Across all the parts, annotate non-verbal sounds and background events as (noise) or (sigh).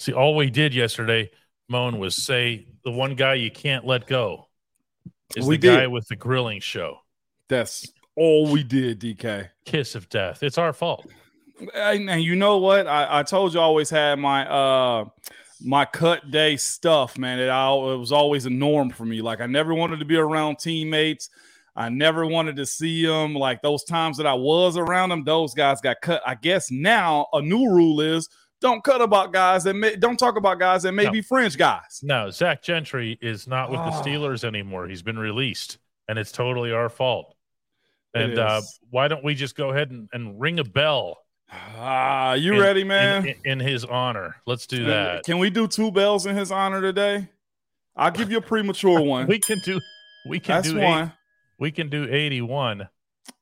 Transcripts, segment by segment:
See, all we did yesterday, Moan, was say the one guy you can't let go is We the guy with the grilling show. That's all we did, DK. Kiss of death. It's our fault. And, you know what? I, I told you I always had my uh my cut day stuff, man. It, al- it was always a norm for me. Like I never wanted to be around teammates. I never wanted to see them. Like those times that I was around them, those guys got cut. I guess now a new rule is don't cut about guys that may don't talk about guys that may No. be fringe guys. No, Zach Gentry is not with the Oh. Steelers anymore. He's been released, and it's totally our fault. And uh, why don't we just go ahead and, and ring a bell Ah, you in- ready, man? In, in his honor. Let's do that. Can we do two bells in his honor today? I'll give you a premature one. (laughs) We can do. We can That's do. Eight, one. we can do eighty-one.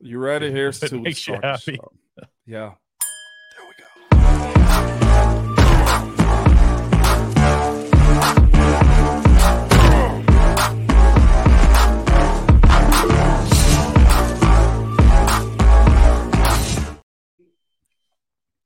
You ready? Here's two. makes you happy. Yeah.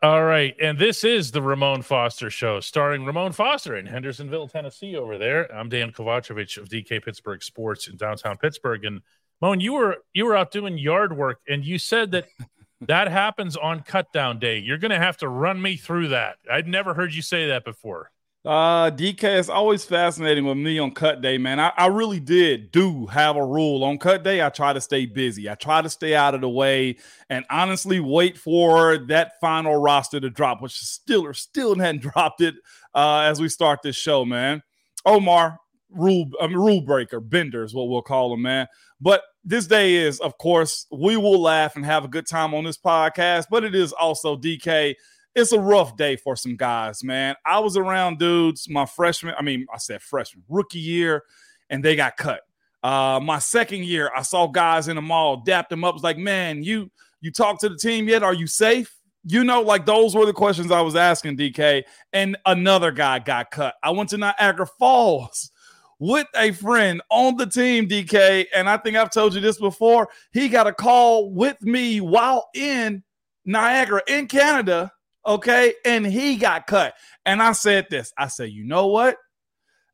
All right, and this is the Ramon Foster Show, starring Ramon Foster in Hendersonville, Tennessee. Over there, I'm Dejan Kovacevic of DK Pittsburgh Sports in downtown Pittsburgh. And Moan, you were you were out doing yard work, and you said that (laughs) that happens on cut down day. You're going to have to run me through that. I'd never heard you say that before. Uh, DK is always fascinating with me on cut day, man. I, I really did do have a rule on cut day. I try to stay busy. I try to stay out of the way and honestly wait for that final roster to drop, which still or still hadn't (laughs) dropped it uh, as we start this show, man. Omar, rule I mean, rule breaker, bender is what we'll call him, man. But this day is, of course, we will laugh and have a good time on this podcast, but it is also DK it's a rough day for some guys, man. I was around dudes my freshman, I mean, I said freshman, rookie year, and they got cut. Uh, my second year, I saw guys in the mall, dapped them up, was like, man, you you talked to the team yet? Are you safe? You know, like those were the questions I was asking DK. And another guy got cut. I went to Niagara Falls with a friend on the team, DK. And I think I've told you this before. He got a call with me while in Niagara in Canada okay? And he got cut. And i said this. I said you know what?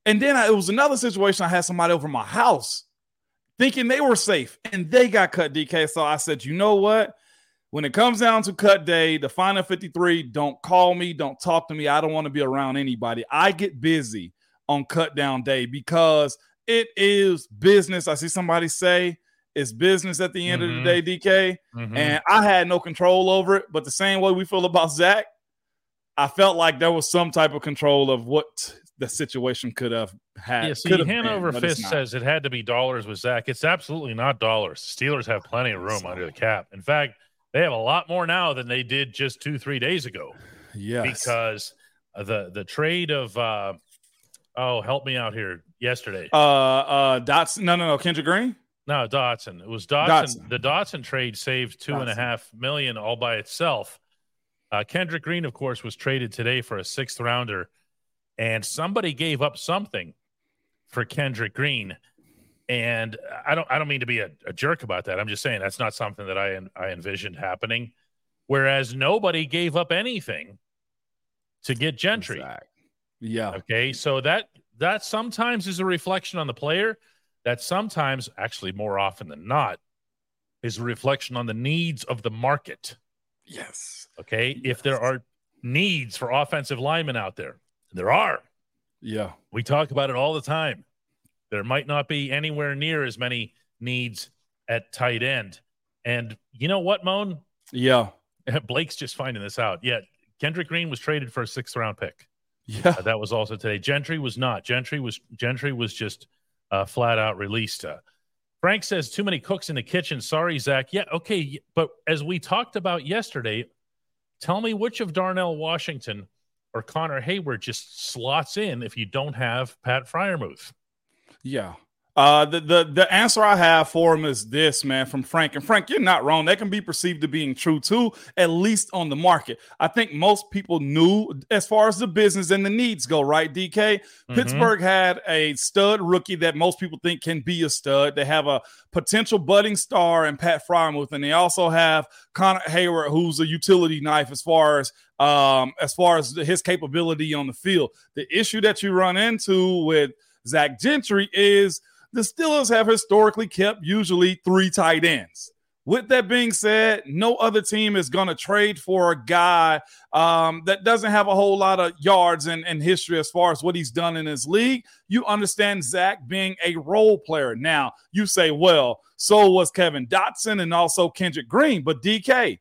And then I, it was another situation. I had somebody over my house thinking they were safe and they got cut dk so i said you know what? When it comes down to cut day the final 53 don't call me don't talk to me. I don't want to be around anybody. I get busy on cut down day because it is business. I see somebody say it's business at the end Mhm. of the day dk Mhm. and I had no control over it. But the same way we feel about Zach, I felt like there was some type of control of what the situation could have had. yeah, see, hand been, over fist says it had to be dollars with Zach. It's absolutely not dollars. Steelers have plenty of room under the cap. In fact, they have a lot more now than they did just two, three days ago. yes, because the the trade of uh oh help me out here yesterday uh, uh, Dots. No, no, no. Kendrick Green. No dotson. It was dotson, Dotson. the dotson trade saved two and a half million all by itself. Uh kendrick green of course was traded today for a sixth rounder and somebody gave up something for kendrick green. And i don't i don't mean to be a, a jerk about that. I'm just saying that's not something that i i envisioned happening. Whereas nobody gave up anything to get gentry. Zach. Yeah, Okay, so that that sometimes is a reflection on the player. That sometimes, actually, more often than not, is a reflection on the needs of the market. yes, Okay, if there are needs for offensive linemen out there, there are. yeah, We talk about it all the time. There might not be anywhere near as many needs at tight end. And you know what, Moan? yeah, (laughs) Blake's just finding this out. Yeah, Kendrick Green was traded for a sixth round pick. yeah. Uh, that was also today. Gentry was not. Gentry was Gentry was just uh, flat out released. Uh, Frank says too many cooks in the kitchen. Sorry, Zach. Yeah, okay, but as we talked about yesterday, tell me which of Darnell Washington or Connor Heyward just slots in if you don't have Pat Freiermuth. Yeah. Uh, the, the the answer I have for him is this, man, from Frank. And Frank, you're not wrong. That can be perceived to being true too, at least on the market. I think most people knew as far as the business and the needs go, right? DK, mm-hmm. Pittsburgh had a stud rookie that most people think can be a stud. They have a potential budding star in Pat Freiermuth, and they also have Connor Heyward, who's a utility knife as far as um as far as his capability on the field. The issue that you run into with Zach Gentry is the Steelers have historically kept usually three tight ends. With that being said, no other team is going to trade for a guy um, that doesn't have a whole lot of yards and, and history as far as what he's done in his league. You understand Zach being a role player. Now, you say, well, so was Kevin Dotson and also Kendrick Green. But DK,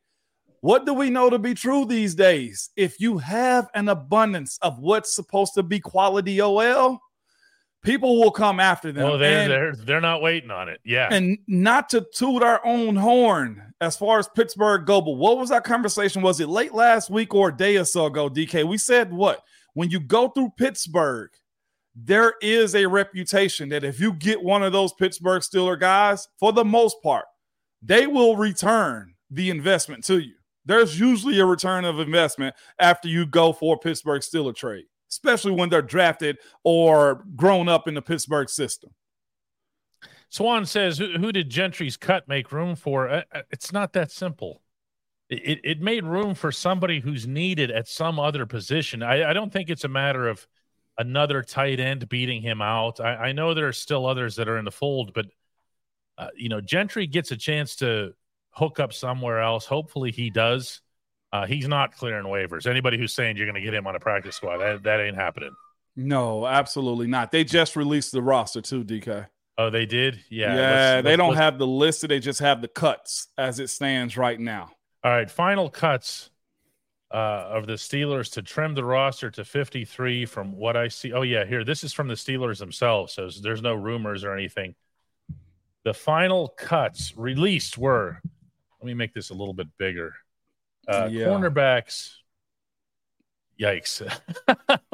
what do we know to be true these days? If you have an abundance of what's supposed to be quality OL, people will come after them. Oh, they're, and, they're they're not waiting on it. Yeah. And not to toot our own horn as far as Pittsburgh go, but what was that conversation? Was it late last week or a day or so ago, DK? We said what? When you go through Pittsburgh, there is a reputation that if you get one of those Pittsburgh Steeler guys, for the most part, they will return the investment to you. There's usually a return of investment after you go for a Pittsburgh Steeler trade especially when they're drafted or grown up in the Pittsburgh system. Swan says, who, who did Gentry's cut make room for? Uh, uh, it's not that simple. It, it made room for somebody who's needed at some other position. I, I don't think it's a matter of another tight end beating him out. I, I know there are still others that are in the fold, but uh, you know, Gentry gets a chance to hook up somewhere else. Hopefully, he does. Uh, he's not clearing waivers. Anybody who's saying you're going to get him on a practice squad, that, that ain't happening. No, absolutely not. They just released the roster too, DK. Oh, they did? Yeah. Yeah, let's, they let's, don't let's... have the list. They just have the cuts as it stands right now. All right, final cuts uh, of the Steelers to trim the roster to 53 from what I see. Oh, yeah, here. This is from the Steelers themselves. So there's no rumors or anything. The final cuts released were, let me make this a little bit bigger. Uh, yeah. Cornerbacks, yikes!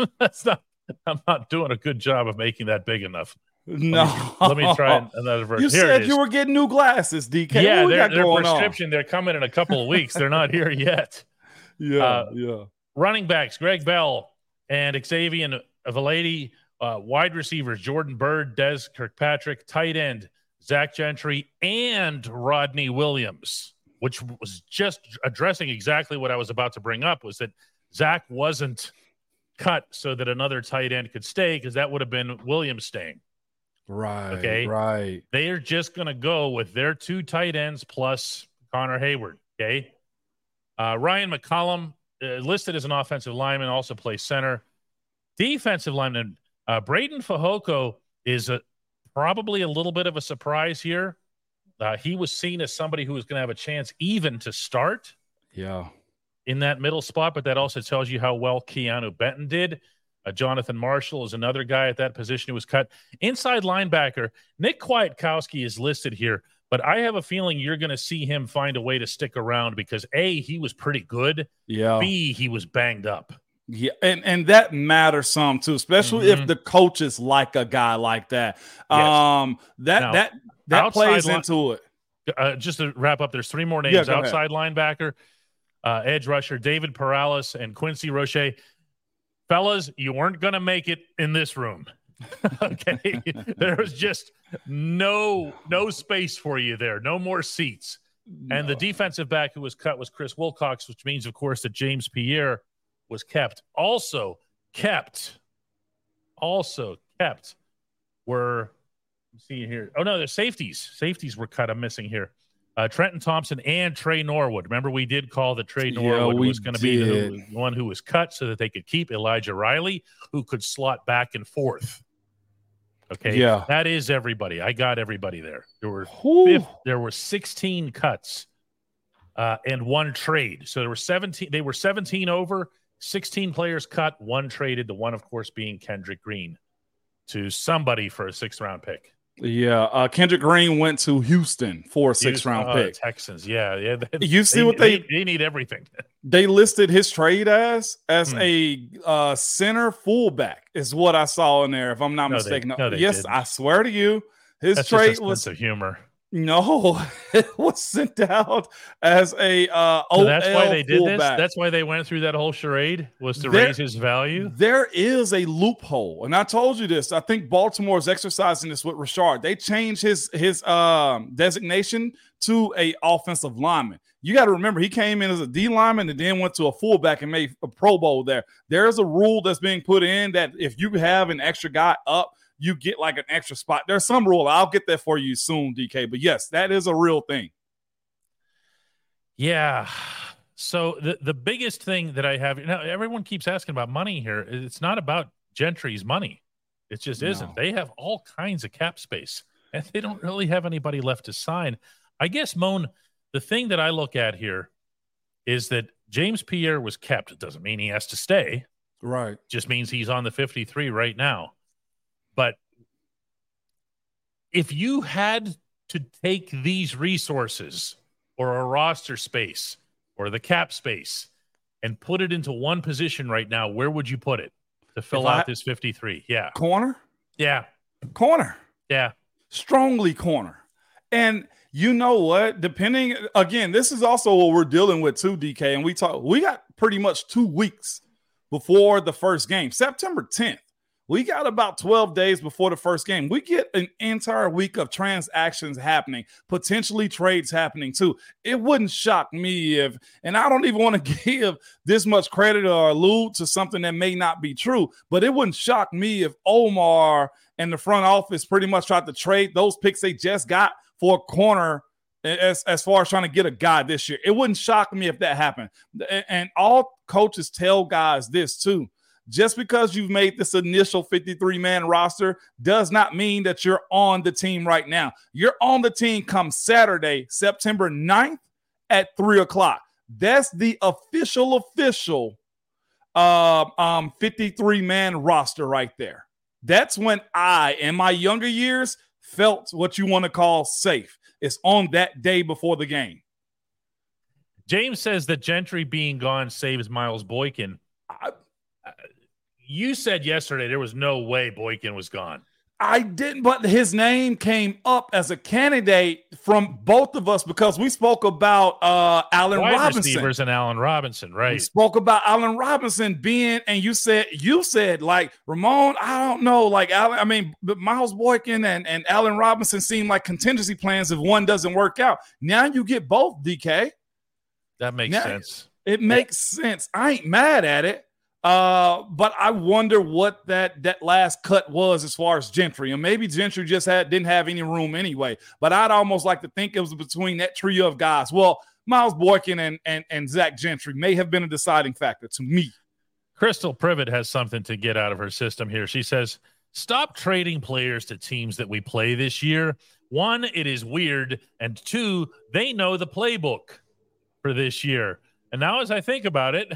(laughs) That's not. I'm not doing a good job of making that big enough. No, let me, (laughs) let me try (laughs) another version. You here said you were getting new glasses, DK. Yeah, they're, they're prescription. On? They're coming in a couple of weeks. they're not here yet. Yeah, uh, yeah. Running backs: Greg Bell and Xavier Valade. Uh, wide receivers: Jordan Byrd, Des Kirkpatrick. Tight end: Zach Gentry and Rodney Williams which was just addressing exactly what I was about to bring up was that Zach wasn't cut so that another tight end could stay because that would have been Williams staying. Right. Okay. Right. They are just going to go with their two tight ends plus Connor Heyward. Okay. Uh, Ryan McCollum uh, listed as an offensive lineman, also plays center. Defensive lineman uh, Breiden Fehoko is a, probably a little bit of a surprise here. Uh, he was seen as somebody who was going to have a chance even to start. Yeah. In that middle spot, but that also tells you how well Keanu Benton did. Uh, Jonathan Marshall is another guy at that position who was cut. Inside linebacker, Nick Kwiatkowski is listed here, but I have a feeling you're going to see him find a way to stick around because A, he was pretty good. Yeah. B, he was banged up. Yeah, and, and that matters some too, especially mm-hmm. if the coaches like a guy like that. Yes. Um that now, that that plays into it. Uh, just to wrap up, there's three more names: yeah, outside ahead. linebacker, uh, edge rusher David Perales, and Quincy Roche. Fellas, you weren't going to make it in this room. (laughs) okay, (laughs) there was just no no space for you there. No more seats. No. And the defensive back who was cut was Chris Wilcox, which means, of course, that James Pierre was kept. Also kept. Also kept were I'm seeing here. Oh no, the safeties. Safeties were kind of missing here. Uh, Trenton Thompson and Trey Norwood. Remember, we did call the Trey Norwood yeah, was going to be the, the, one who was cut so that they could keep Elijah Riley, who could slot back and forth. Okay, yeah, that is everybody. I got everybody there. There were there were 16 cuts uh, and one trade. So there were 17. They were 17 over. 16 players cut, one traded. The one, of course, being Kendrick Green to somebody for a sixth round pick. Yeah, uh, Kendrick Green went to Houston for a six round uh, pick. Texans, yeah, yeah. They, (laughs) you see they, what they, they, they need everything. (laughs) They listed his trade as as hmm. a uh, center fullback is what I saw in there. If I'm not no, mistaken, no, yes, didn't. I swear to you, His That's trade was of humor. No, (laughs) it was sent out as a uh So that's why they did this. That's why they went through that whole charade was to There- raise his value. There is a loophole, and I told you this. I think Baltimore is exercising this with Richard. They changed his his um, designation to a offensive lineman. You got to remember, he came in as a D lineman and then went to a fullback and made a Pro Bowl there. There is a rule that's being put in that if you have an extra guy up, you get like an extra spot. There's some rule. I'll get that for you soon, DK. But yes, that is a real thing. Yeah. So the the biggest thing that I have now, everyone keeps asking about money here. It's not about Gentry's money. It just No. isn't. They have all kinds of cap space, and they don't really have anybody left to sign. I guess Moan. The thing that I look at here is that James Pierre was kept. It doesn't mean he has to stay. Right. just means he's on the 53 right now. But if you had to take these resources or a roster space or the cap space and put it into one position right now, where would you put it to fill I- out this 53? Yeah. Corner. Yeah. Corner. Yeah. strongly corner. And you know what? Depending again, this is also what we're dealing with too, DK. And we talk, we got pretty much two weeks before the first game, September 10th. We got about 12 days before the first game. We get an entire week of transactions happening, potentially trades happening too. It wouldn't shock me if, and I don't even want to (laughs) give this much credit or allude to something that may not be true, but it wouldn't shock me if Omar and the front office pretty much tried to trade those picks they just got for a corner as, as far as trying to get a guy this year. It wouldn't shock me if that happened. And, and all coaches tell guys this too. Just because you've made this initial 53 man roster does not mean that you're on the team right now. You're on the team come Saturday, September 9th at three o'clock. That's the official, official uh, um, 53 man roster right there. That's when I, in my younger years, felt what you want to call safe. It's on that day before the game. James says that Gentry being gone saves Miles Boykin. I, You said yesterday there was no way Boykin was gone. I didn't, but his name came up as a candidate from both of us because we spoke about uh, Allen Wide Robinson. receivers and Allen Robinson, right? We spoke about Allen Robinson being, and you said you said like Ramon. I don't know, like Allen. I mean, but Miles Boykin and and Allen Robinson seem like contingency plans if one doesn't work out. Now you get both, DK. That makes Now- sense. It makes sense. I ain't mad at it. Uh, but I wonder what that that last cut was as far as Gentry, and maybe Gentry just had didn't have any room anyway. But I'd almost like to think it was between that trio of guys. Well, Miles Boykin and and and Zach Gentry may have been a deciding factor to me. Crystal Privet has something to get out of her system here. She says, Stop trading players to teams that we play this year. One, it is weird. And two, they know the playbook for this year. And now, as I think about it,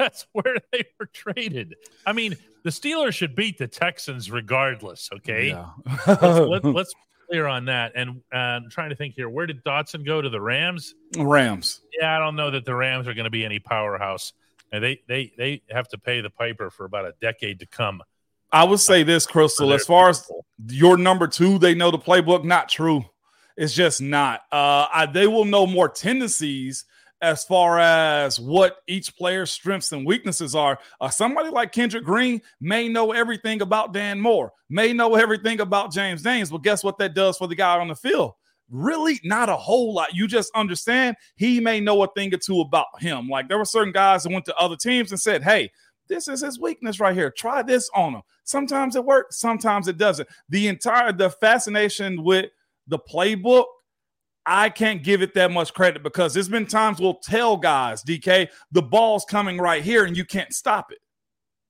that's where they were traded. I mean, the Steelers should beat the Texans regardless, okay? let's, (laughs) let, let's be clear on that. And uh, I'm trying to think here. Where did Dotson go to the Rams? Rams. Yeah, I don't know that the Rams are going to be any powerhouse. And they they they have to pay the piper for about a decade to come. I would say this, Crystal. As far as your number two, they know the playbook. Not true. It's just not. Uh, I, they will know more tendencies as far as what each player's strengths and weaknesses are. Uh, somebody like Kendrick Green may know everything about Dan Moore, may know everything about James Daniels, but guess what that does for the guy on the field? Really, not a whole lot. You just understand he may know a thing or two about him. Like there were certain guys that went to other teams and said, "Hey, this is his weakness right here. Try this on him." Sometimes it works, sometimes it doesn't. The entire the fascination with the playbook I can't give it that much credit because there's been times we'll tell guys, DK, the ball's coming right here and you can't stop it.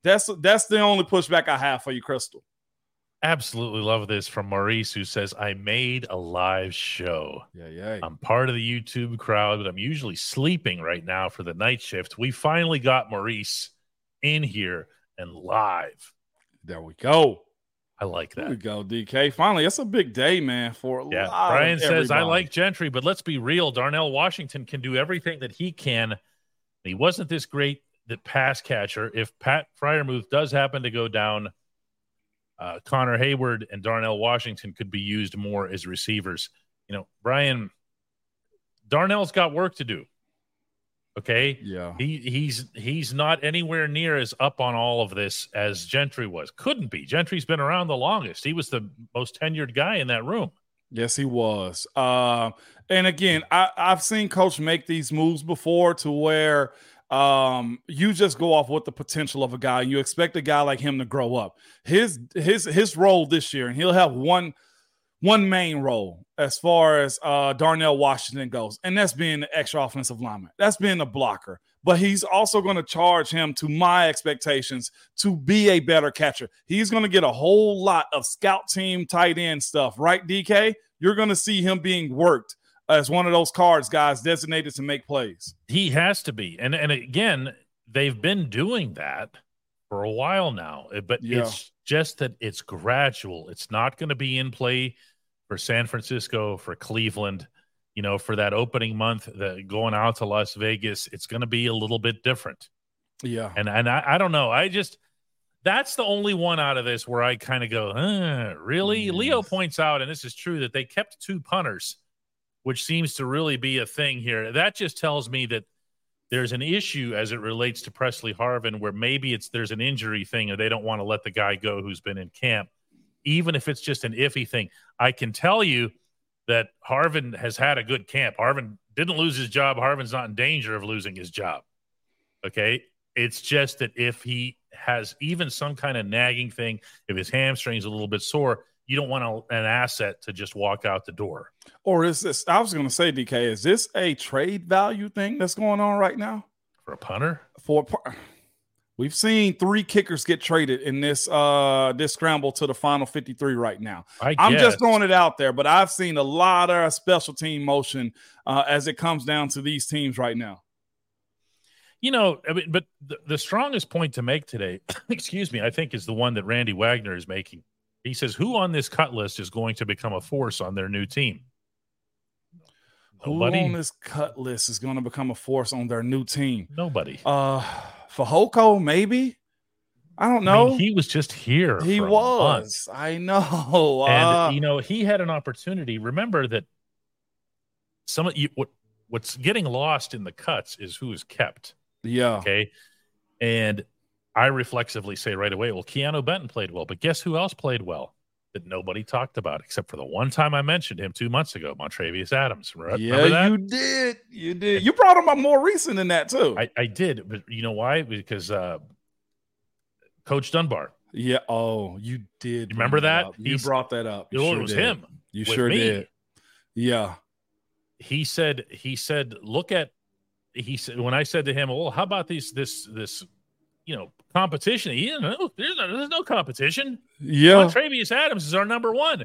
That's that's the only pushback I have for you, Crystal. Absolutely love this from Maurice, who says, I made a live show. Yeah, yeah. I'm part of the YouTube crowd, but I'm usually sleeping right now for the night shift. We finally got Maurice in here and live. there we go. I like There that. we go, DK. Finally, it's a big day, man. For a Yeah. Brian says, I like Gentry, but let's be real. Darnell Washington can do everything that he can. He wasn't this great the pass catcher. If Pat Freiermuth does happen to go down, uh, Connor Heyward and Darnell Washington could be used more as receivers. You know, Brian Darnell's got work to do. Okay. Yeah. He he's he's not anywhere near as up on all of this as Gentry was. Couldn't be. Gentry's been around the longest. He was the most tenured guy in that room. Yes, he was. Uh, and again, I, I've seen Coach make these moves before to where um, you just go off with the potential of a guy. And you expect a guy like him to grow up. His his his role this year, and he'll have one one main role as far as uh, Darnell Washington goes, and that's being the extra offensive lineman. That's being a blocker. But he's also going to charge him to my expectations to be a better catcher. He's going to get a whole lot of scout team tight end stuff, right, DK? You're going to see him being worked as one of those cards, guys, designated to make plays. He has to be. And and again, they've been doing that for a while now, but yeah. it's just that it's gradual. It's not going to be in play for San Francisco, for Cleveland, you know, for that opening month, the, going out to Las Vegas, it's going to be a little bit different. Yeah. And and I, I don't know. I just that's the only one out of this where I kind of go, uh, really? Yes. Leo points out, and this is true, that they kept two punters, which seems to really be a thing here. That just tells me that there's an issue as it relates to Pressley Harvin, where maybe it's there's an injury thing, or they don't want to let the guy go who's been in camp even if it's just an iffy thing. I can tell you that Harvin has had a good camp. Harvin didn't lose his job. Harvin's not in danger of losing his job. Okay. It's just that if he has even some kind of nagging thing, if his hamstring's a little bit sore, you don't want a, an asset to just walk out the door. Or is this, I was going to say, DK, is this a trade value thing that's going on right now? For a punter? For a We've seen three kickers get traded in this uh this scramble to the final 53 right now. I am just throwing it out there, but I've seen a lot of special team motion uh, as it comes down to these teams right now. You know, I mean, but the, the strongest point to make today, (coughs) excuse me, I think is the one that Randy Wagner is making. He says, "Who on this cut list is going to become a force on their new team?" Nobody. Who on this cut list is going to become a force on their new team? Nobody. Uh Fehoko, maybe. I don't know. I mean, he was just here. He was. I know. And uh, you know, he had an opportunity. Remember that some of you what what's getting lost in the cuts is who is kept. Yeah. Okay. And I reflexively say right away, well, Keanu Benton played well, but guess who else played well? That nobody talked about except for the one time I mentioned him two months ago, Montravius Adams. Remember yeah, you did. You did. You brought him up more recent than that too. I, I did, but you know why? Because uh, Coach Dunbar. Yeah. Oh, you did. Remember that? You brought that up. You sure it was did. him. You sure me. did. Yeah. He said. He said, "Look at." He said when I said to him, "Well, how about these this this you know competition. He didn't know there's no, there's no competition. Yeah, Travius Adams is our number one,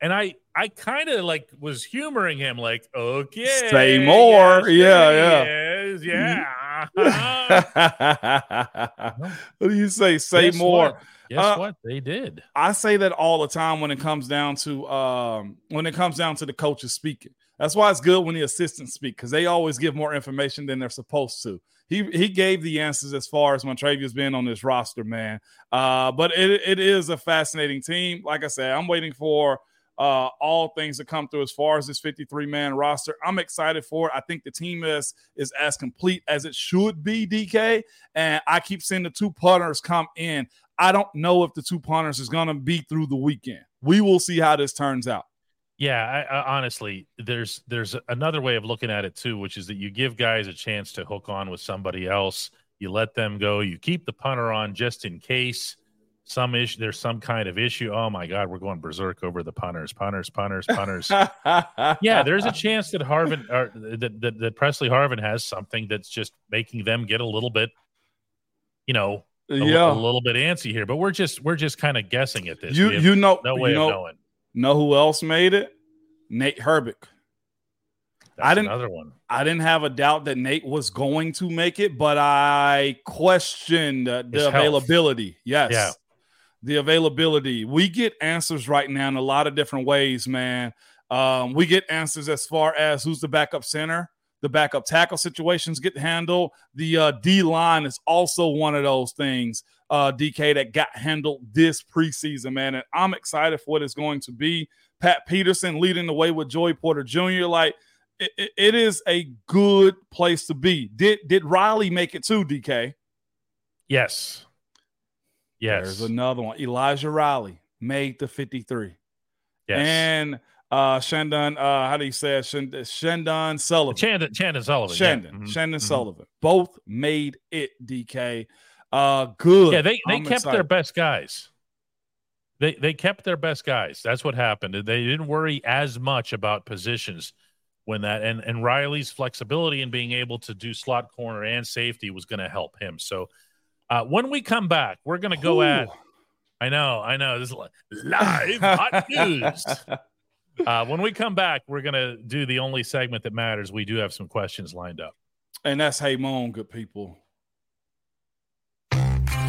and I I kind of like was humoring him, like, okay, say more, yeah, yeah, yeah. (laughs) what do you say? Say Guess more. What? Guess uh, what? They did. I say that all the time when it comes down to um when it comes down to the coaches speaking. That's why it's good when the assistants speak because they always give more information than they're supposed to he he gave the answers as far as Montravius being on this roster, man. Uh, but it, it is a fascinating team. Like I said, I'm waiting for uh, all things to come through as far as this 53 man roster. I'm excited for it. I think the team is is as complete as it should be, DK. And I keep seeing the two punters come in. I don't know if the two punters is going to be through the weekend. We will see how this turns out. Yeah, I, I, honestly, there's there's another way of looking at it too, which is that you give guys a chance to hook on with somebody else. You let them go. You keep the punter on just in case some issue. There's some kind of issue. Oh my God, we're going berserk over the punters, punters, punters, punters. (laughs) yeah, there's a chance that Harvin or that, that that Pressley Harvin has something that's just making them get a little bit, you know, a, yeah. a little bit antsy here. But we're just we're just kind of guessing at this. You you know no way you know, of knowing Know who else made it? Nate Herbig. That's I didn't, another one. I didn't have a doubt that Nate was going to make it, but I questioned the, availability. Yes. Yeah. The availability. We get answers right now in a lot of different ways, man. Um, we get answers as far as who's the backup center, the backup tackle situations get handled. The uh, D line is also one of those things. Uh, DK that got handled this preseason, man. And I'm excited for what it's going to be. Pat Peterson leading the way with Joey Porter Jr. Like it, it is a good place to be. Did did Riley make it too, DK? Yes. Yes. There's another one. Elijah Riley made the 53. Yes. And uh Chandon, uh, how do you say it? Chandon Sullivan. Chandon, Chandon Sullivan. Chandon, yeah. mm-hmm. Chandon mm-hmm. Sullivan. Both made it, DK. Uh good. Yeah, they, they kept excited. their best guys. They they kept their best guys. That's what happened. They didn't worry as much about positions when that and and Riley's flexibility in being able to do slot corner and safety was going to help him. So uh, when we come back, we're going to go Ooh. at. I know, I know. This is live hot (laughs) news. Uh, when we come back, we're going to do the only segment that matters. We do have some questions lined up. And that's Hey Moan, good people.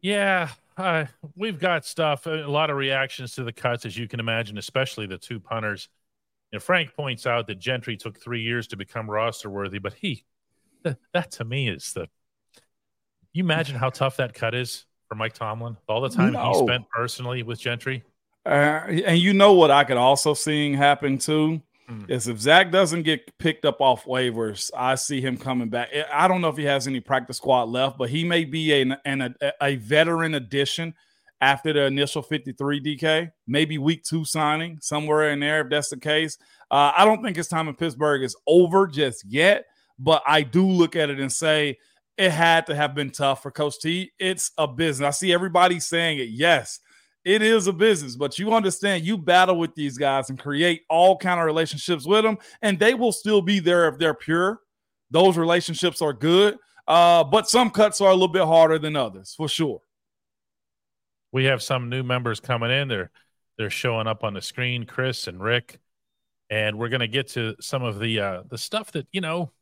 Yeah. Uh, we've got stuff, a lot of reactions to the cuts, as you can imagine, especially the two punters. And Frank points out that Gentry took three years to become roster worthy, but he, that to me is the. You imagine how tough that cut is for Mike Tomlin? All the time no. he spent personally with Gentry. Uh, and you know what I could also seeing happen too mm. is if Zach doesn't get picked up off waivers, I see him coming back. I don't know if he has any practice squad left, but he may be a, an, a, a veteran addition after the initial 53 DK, maybe week two signing somewhere in there if that's the case. Uh, I don't think his time in Pittsburgh is over just yet, but I do look at it and say it had to have been tough for Coach T. It's a business. I see everybody saying it. Yes, it is a business but you understand you battle with these guys and create all kind of relationships with them and they will still be there if they're pure. Those relationships are good uh, but some cuts are a little bit harder than others for sure. We have some new members coming in. They're they're showing up on the screen chris and rick. And we're going to get to some of the uh, the stuff that you know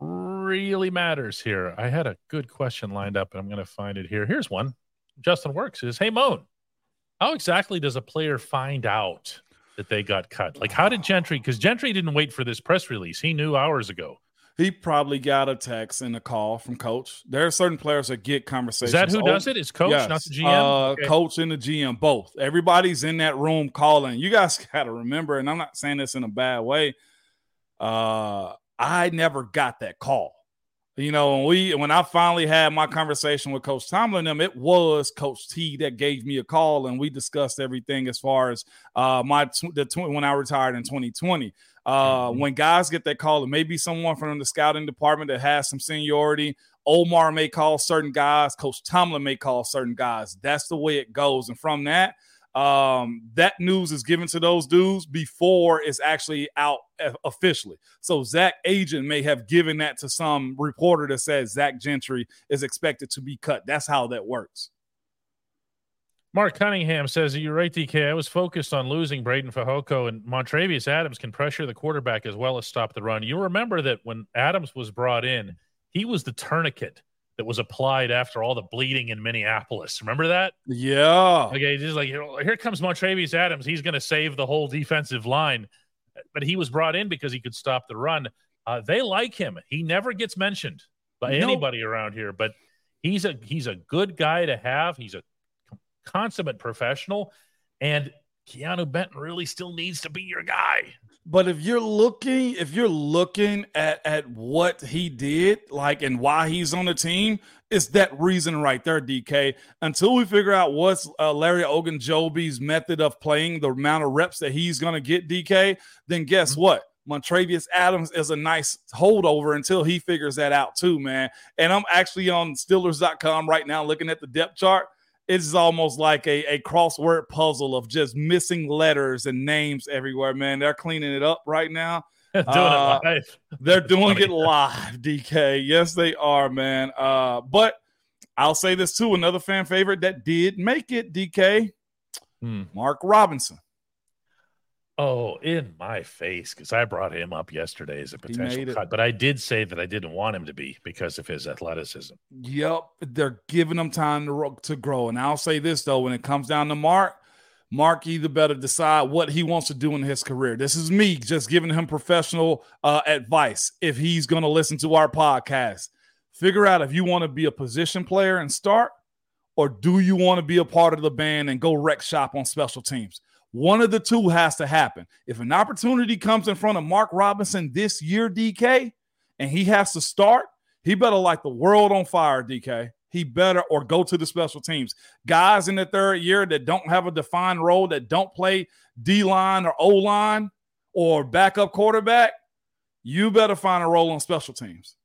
really matters here. I had a good question lined up and i'm going to find it here. Here's one. Justin works is hey moan how exactly does a player find out that they got cut? Like, how did Gentry? Because Gentry didn't wait for this press release; he knew hours ago. He probably got a text and a call from coach. There are certain players that get conversations. Is that who oh, does it? Is coach, yes. not the GM? Uh, okay. Coach and the GM, both. Everybody's in that room calling. You guys (laughs) got to remember, and I'm not saying this in a bad way. Uh, I never got that call. You know, when we when I finally had my conversation with Coach Tomlin, them it was Coach T that gave me a call, and we discussed everything as far as uh my the tw- when I retired in 2020. Uh, mm-hmm. when guys get that call, it may be someone from the scouting department that has some seniority. Omar may call certain guys. Coach Tomlin may call certain guys. That's the way it goes, and from that, um, that news is given to those dudes before it's actually out officially. So Zach agent may have given that to some reporter that says Zach Gentry is expected to be cut. That's how that works. Mark Cunningham says, You're right, DK. I was focused on losing Breiden Fehoko, and Montravius Adams can pressure the quarterback as well as stop the run. You remember that when Adams was brought in, he was the tourniquet that was applied after all the bleeding in Minneapolis. Remember that? Yeah. Okay, just like here, comes Montravius Adams. He's going to save the whole defensive line, but he was brought in because he could stop the run. Uh, they like him. He never gets mentioned by nope. anybody around here, but he's a he's a good guy to have. He's a consummate professional, and Keanu Benton really still needs to be your guy. But if you're looking, if you're looking at at what he did, like and why he's on the team, it's that reason right there, DK. Until we figure out what's uh, Larry Ogunjobi's method of playing, the amount of reps that he's going to get, DK, then guess mm-hmm. what? Montravius Adams is a nice holdover until he figures that out too, man. And I'm actually on Steelers.com right now looking at the depth chart it's almost like a, a crossword puzzle of just missing letters and names everywhere, man. They're cleaning it up right now. (laughs) doing uh, (laughs) it live. They're doing it live, DK. Yes, they are, man. Uh, but I'll say this too. Another fan favorite that did make it, DK, Hmm. Mark Robinson. Oh, in my face, because I brought him up yesterday as a potential cut, but I did say that I didn't want him to be because of his athleticism. Yep, they're giving him time to, to grow. And I'll say this though, when it comes down to Mark, Mark either better decide what he wants to do in his career. This is me just giving him professional uh, advice. If he's going to listen to our podcast, figure out if you want to be a position player and start, or do you want to be a part of the band and go wreck shop on special teams? One of the two has to happen. If an opportunity comes in front of Mark Robinson this year, DK, and he has to start, he better light the world on fire, DK. He better or go to the special teams. Guys in the third year that don't have a defined role, that don't play D line or O line or backup quarterback, you better find a role on special teams.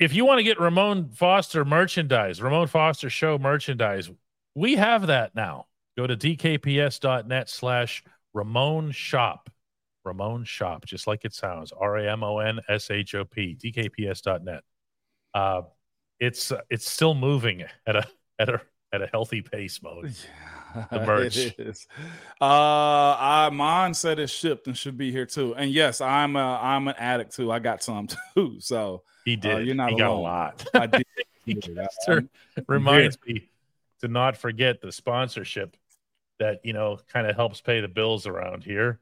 If you want to get Ramon Foster merchandise, Ramon Foster show merchandise, we have that now. Go to dkps.net slash Ramon Shop. Ramon Shop, just like it sounds. R A M O N S H O P. DKPS.net. Uh, it's uh, it's still moving at a at a at a healthy pace mode. Yeah, The (laughs) merch. It is. Uh, I mine said it's shipped and should be here too. And yes, I'm a, I'm an addict too. I got some (laughs) too. So He did. Uh, you're not he got a lot. I did. (laughs) He. I- reminds me to not forget the sponsorship that you know kind of helps pay the bills around here.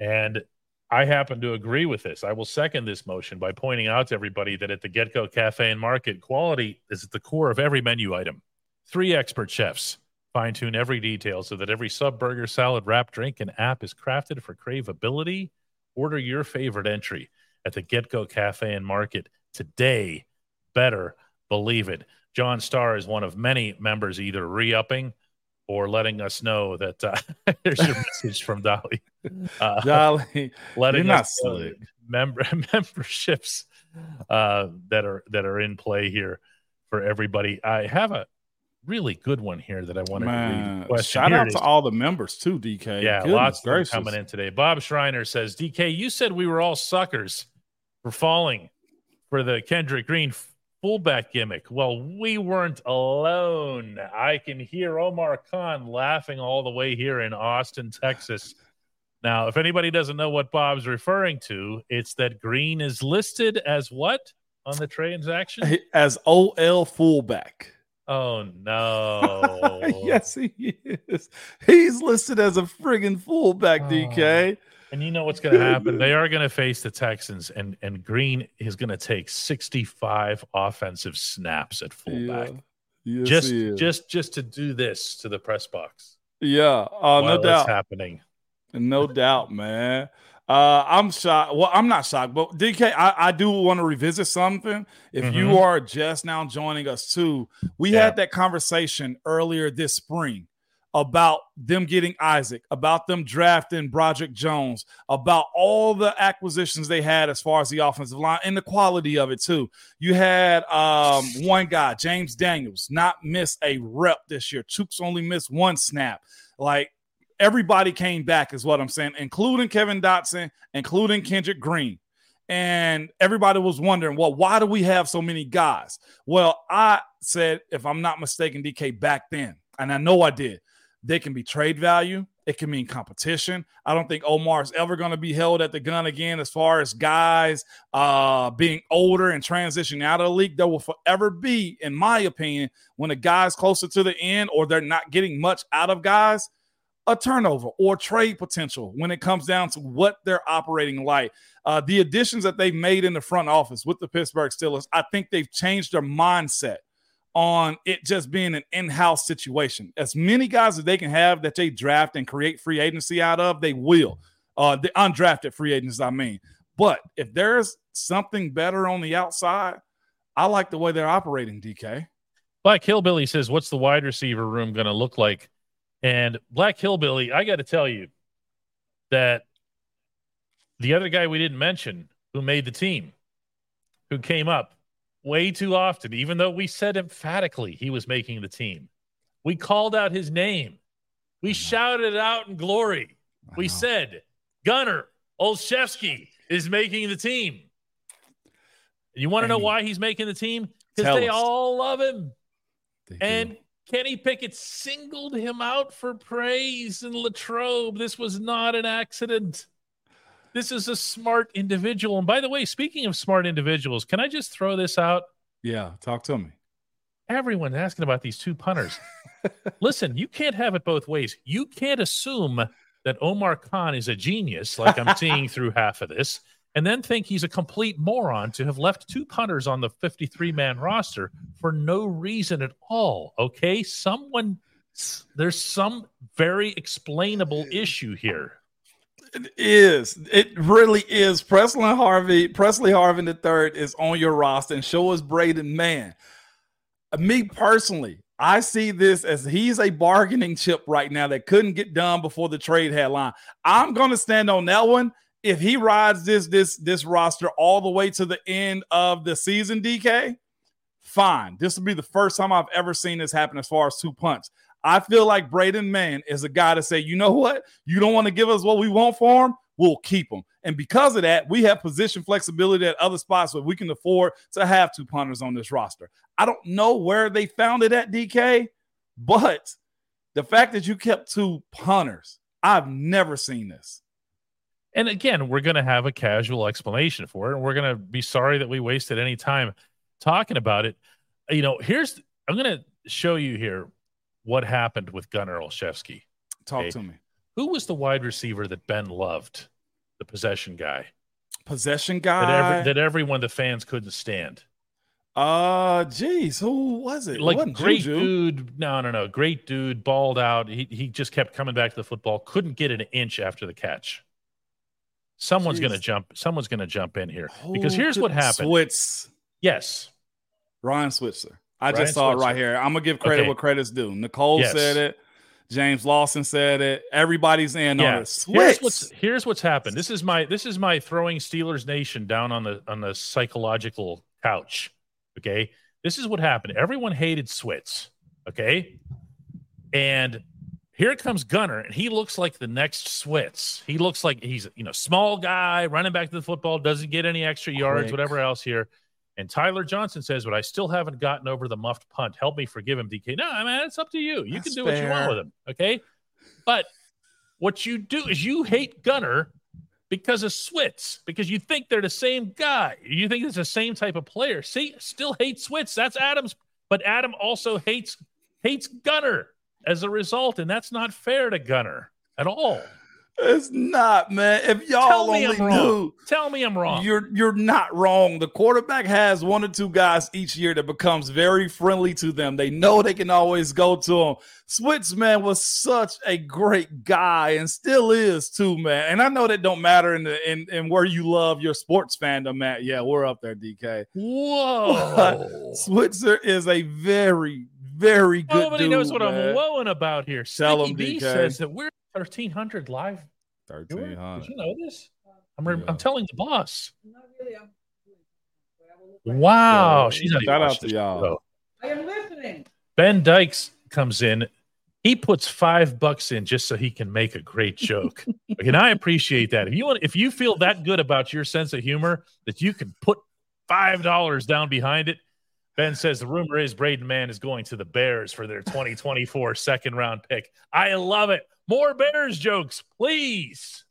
And i happen to agree with this. I will second this motion by pointing out to everybody that at the GetGo cafe and market quality is at the core of every menu item. Three expert chefs fine-tune every detail so that every sub burger salad wrap drink and app is crafted for craveability. Order your favorite entry at the GetGo cafe and market today. Better believe it. John Starr is one of many members either re-upping or letting us know that uh, (laughs) there's your message from Dolly. (laughs) Uh, Jolly, letting you're not us know member (laughs) memberships uh, that are that are in play here for everybody. I have a really good one here that I wanted to read. Shout out to all the members too, DK. Yeah, Goodness lots gracious. coming in today. Bob Schreiner says, DK, you said we were all suckers for falling for the Kendrick Green fullback gimmick. Well, we weren't alone. I can hear Omar Khan laughing all the way here in Austin, Texas. Now, if anybody doesn't know what Bob's referring to, it's that Green is listed as what on the transaction? As OL fullback. Oh no! (laughs) yes, he is. He's listed as a friggin' fullback, Oh. DK. And you know what's going to happen? They are going to face the Texans, and and Green is going to take 65 offensive snaps at fullback, Yeah. Yes, just just just to do this to the press box. yeah. Uh, no doubt. happening. No doubt, man. Uh, I'm shocked. Well, I'm not shocked, but DK, I, I do want to revisit something. If you Mhm. are just now joining us too, we Yeah. had that conversation earlier this spring about them getting Isaac, about them drafting Broderick Jones, about all the acquisitions they had as far as the offensive line and the quality of it too. You had um, one guy, James Daniels, not miss a rep this year. Chuks only missed one snap. Like everybody came back, is what I'm saying, including Kevin Dotson, including Kendrick Green. And everybody was wondering, well, why do we have so many guys? Well, I said, if I'm not mistaken, DK back then, and I know I did, they can be trade value. It can mean competition. I don't think Omar is ever going to be held at the gun again as far as guys uh, being older and transitioning out of the league. There will forever be, in my opinion, when a guy's closer to the end or they're not getting much out of guys, a turnover or trade potential when it comes down to what they're operating like. Uh, the additions that they've made in the front office with the Pittsburgh Steelers, I think they've changed their mindset on it just being an in-house situation. As many guys as they can have that they draft and create free agency out of, they will. Uh, the undrafted free agents, I mean. But if there's something better on the outside, I like the way they're operating, DK. Black Hillbilly says, "What's the wide receiver room going to look like?" And Black Hillbilly, I got to tell you that the other guy we didn't mention who made the team, who came up way too often, even though we said emphatically he was making the team, we called out his name. We shouted it out in glory. We said, Gunner Olszewski is making the team. You want to know why he's making the team? because they us. all love him. They do. And Kenny Pickett singled him out for praise in Latrobe. This was not an accident. This is a smart individual. And by the way, speaking of smart individuals, can I just throw this out? yeah, talk to me. Everyone's asking about these two punters. (laughs) Listen, you can't have it both ways. You can't assume that Omar Khan is a genius, like I'm (laughs) seeing through half of this, and then think he's a complete moron to have left two punters on the 53 man roster for no reason at all. Okay. Someone, there's some very explainable issue here. It is. It really is. Pressley Harvey, Pressley Harvin the third is on your roster, and show us Braden Mann. Uh, me personally, I see this as he's a bargaining chip right now that couldn't get done before the trade headline. I'm to stand on that one. If he rides this this this roster all the way to the end of the season, DK, fine. This will be the first time I've ever seen this happen as far as two punts. I feel like Braden Mann is a guy to say, you know what? You don't want to give us what we want for him. We'll keep him. And because of that, we have position flexibility at other spots where we can afford to have two punters on this roster. I don't know where they found it at DK, but the fact that you kept two punters, I've never seen this. And again, we're going to have a casual explanation for it. And we're going to be sorry that we wasted any time talking about it. You know, here's, I'm going to show you here what happened with Gunnar Olszewski. Talk Okay. to me. Who was the wide receiver that Ben loved? The possession guy Possession that, guy. every, that everyone, the fans couldn't stand. uh, geez, who was it? It Like wasn't great Juju. dude. No, no, no. Great dude, balled out. He, he just kept coming back to the football. Couldn't get an inch after the catch. Someone's going to jump. Someone's going to jump in here because here's what happened. Switz. Yes. Ryan Switzer. I Ryan just saw it right here. I'm gonna give credit Okay. what credit's due. Nicole Yes. said it. James Lawson said it. Everybody's in on yeah. it. Here's what's here's what's happened. This is my this is my throwing Steelers Nation down on the on the psychological couch. Okay. This is what happened. Everyone hated Switz. Okay. And here comes Gunnar, and he looks like the next Switz. He looks like he's you know small guy running back to the football, doesn't get any extra yards, Quick. whatever else here. And Tyler Johnson says, "But I still haven't gotten over the muffed punt. Help me forgive him, DK." No, man, it's up to you. You That's can do what you want with him. Okay, but what you do is you hate Gunnar because of Switz, because you think they're the same guy. You think it's the same type of player. See, still hate Switz. That's Adam's, but Adam also hates hates Gunnar as a result, and that's not fair to Gunnar at all. It's not, man. If y'all Tell me only I'm wrong. knew, Tell me I'm wrong. you're you're not wrong. The quarterback has one or two guys each year that becomes very friendly to them. They know they can always go to them. Switz, man, was such a great guy and still is too, man. And I know that don't matter in the in, in where you love your sports fandom at. Yeah, we're up there, DK. Whoa. (laughs) Switzer is a very, very good Nobody dude. knows what I'm man. woeing about here. 'em, B DK. says that we're 1300 live. viewer. Did 1300. you know this? I'm, re- Yeah. I'm telling the boss. Not really. I'm but I will look back. Wow. Yeah. She's not Shout out to y'all. show. I am listening. Ben Dykes comes in. He puts five bucks in just so he can make a great (laughs) joke. and I appreciate that. If you want, if you feel that good about your sense of humor that you can put five dollars down behind it, Ben says the rumor is Braden Mann is going to the Bears for their 2024 second round pick. I love it. More Bears jokes, please.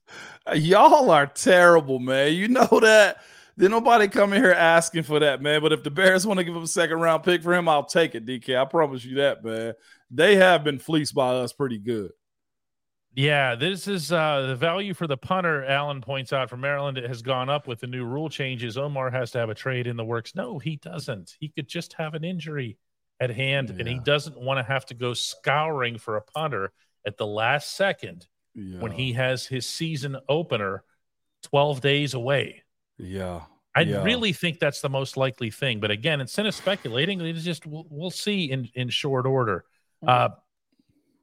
Y'all are terrible, man. You know (laughs) that. Then nobody come in here asking for that, man. But if the Bears want to give up a second round pick for him, I'll take it, DK. I promise you that, man. They have been fleeced by us pretty good. Yeah, this is uh, the value for the punter. Allen points out for Maryland, it has gone up with the new rule changes. Omar has to have a trade in the works. No, he doesn't. He could just have an injury at hand, and he doesn't want to have to go scouring for a punter at the last second Yeah. when he has his season opener 12 days away. yeah. I Yeah. really think that's the most likely thing. But again, instead of speculating, it's just we'll, we'll see in, in short order. Uh,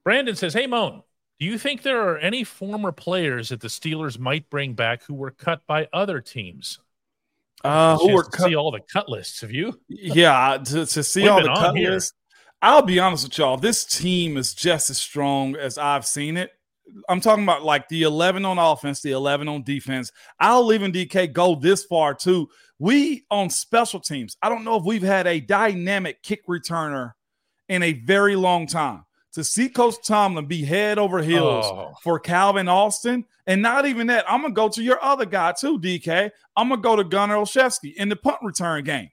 Brandon says, Hey, Moan, do you think there are any former players that the Steelers might bring back who were cut by other teams? Uh, who were to cut? see all the cut lists? Have you? Yeah, to, to see We've all the cut lists. I'll be honest with y'all. This team is just as strong as I've seen it. I'm talking about like the 11 on offense, the 11 on defense. I'll even DK go this far too. We on special teams, I don't know if we've had a dynamic kick returner in a very long time. To see Coach Tomlin be head over heels Oh. for Calvin Austin, and not even that, I'm gonna go to your other guy too, DK. I'm gonna go to Gunnar Olszewski in the punt return game.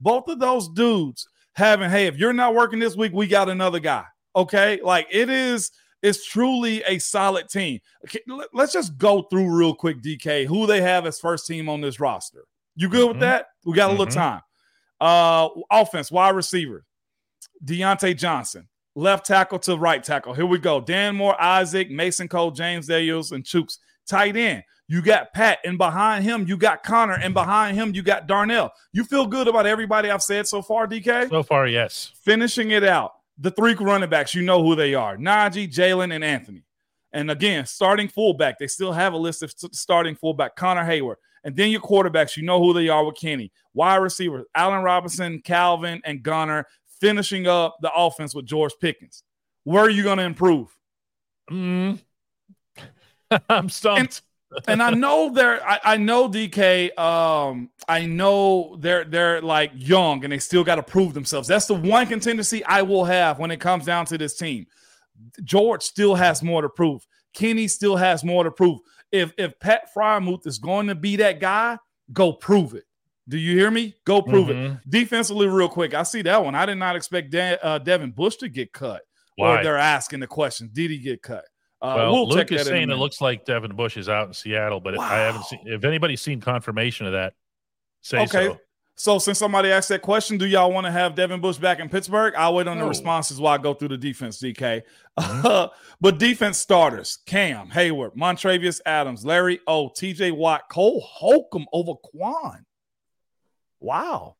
Both of those dudes having, hey, if you're not working this week, we got another guy. Okay, like it is. It's truly a solid team. Okay, let- let's just go through real quick, DK, who they have as first team on this roster. You good with Mhm. that? We got a little Mhm. time. Uh, offense, wide receiver, Diontae Johnson, left tackle to right tackle. Here we go. Dan Moore, Isaac, Mason Cole, James Daniels, and Chuks. Tight end. You got Pat, and behind him, you got Connor, and behind him, you got Darnell. You feel good about everybody I've said so far, DK? So far, yes. Finishing it out, the three running backs, you know who they are Najee, Jaylen, and Anthony. And again, starting fullback, they still have a list of starting fullback, Connor Heyward. And then your quarterbacks, you know who they are with Kenny. Wide receivers, Allen Robinson, Calvin, and Gunnar, finishing up the offense with George Pickens. Where are you going to improve? Mm. (laughs) I'm stumped. And I know they're I, I know DK um I know they're they're like young and they still got to prove themselves. That's the one contingency I will have when it comes down to this team. George still has more to prove. Kenny still has more to prove. If if Pat Freiermuth is going to be that guy, go prove it. Do you hear me? Go prove it. Mhm. Defensively, real quick, I see that one. I did not expect Dan, uh, Devin Bush to get cut. Why? Or they're asking the question: Did he get cut? Uh, well, we'll Luke is that in a saying it looks like Devin Bush is out in Seattle, but I haven't seen. If anybody's seen confirmation of that, say Okay. so. So since somebody asked that question, do y'all want to have Devin Bush back in Pittsburgh? I'll wait on the No. responses while I go through the defense, DK. Mhm. (laughs) but defense starters: Cam Heyward, Montravius Adams, Larry O, T.J. Watt, Cole Holcomb over Kwon. Wow.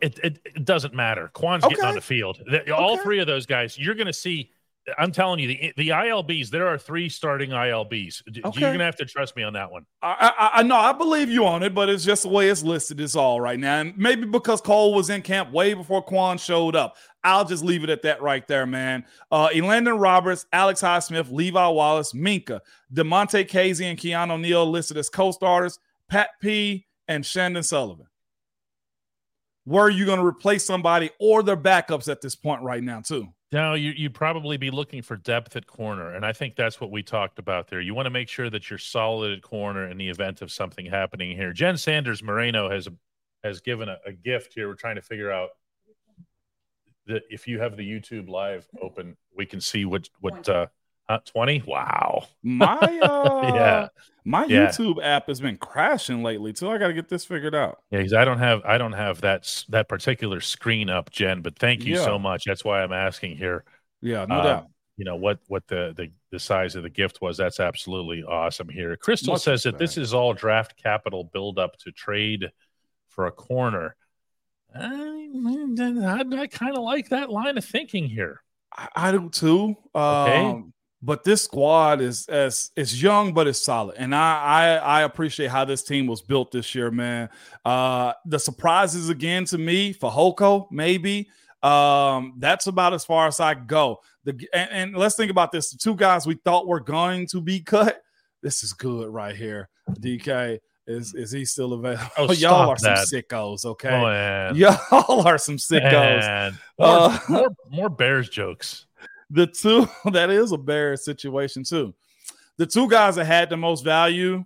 It, it, it doesn't matter. Kwon's getting on the field. All Okay. three of those guys, you're going to see. I'm telling you, the the ILBs. There are three starting ILBs. D- Okay. You're going to have to trust me on that one. I, I I know I believe you on it, but it's just the way it's listed is all right now. And maybe because Cole was in camp way before Kwon showed up. I'll just leave it at that right there, man. Uh Elandon Roberts, Alex Highsmith, Levi Wallace, Minkah, Damontae Kazee, and Keanu Neal listed as co-starters, Pat P and Chandon Sullivan. Were you going to replace somebody or their backups at this point right now, too? Now you you'd probably be looking for depth at corner, and I think that's what we talked about there. You want to make sure that you're solid at corner in the event of something happening here. Jen Sanders Moreno has has given a, a gift here. We're trying to figure out that if you have the YouTube live open, we can see what what uh, uh twenty. Wow, My (laughs) uh, Yeah. my Yeah. YouTube app has been crashing lately, too. I got to get this figured out. yeah, because I don't have I don't have that that particular screen up, Jen. But thank you Yeah. so much. That's why I'm asking here. Yeah, no Uh, doubt. you know what what the, the the size of the gift was that's absolutely awesome here crystal Much says that this is all draft capital build up to trade for a corner i, I, kind of like that line of thinking here I, I do too. Um, but this squad is as it's young, but it's solid, and I, I I appreciate how this team was built this year, man. Uh, the surprises again to me Fehoko, maybe. Um, that's about as far as I go. The and, and let's think about this: the two guys we thought were going to be cut. This is good right here. DK is is he still available? Oh, (laughs) Y'all are that. some sickos, okay? oh Y'all (laughs) are some sickos. More, Uh, more, more bears jokes the two (laughs) that is a bear situation too. The two guys that had the most value,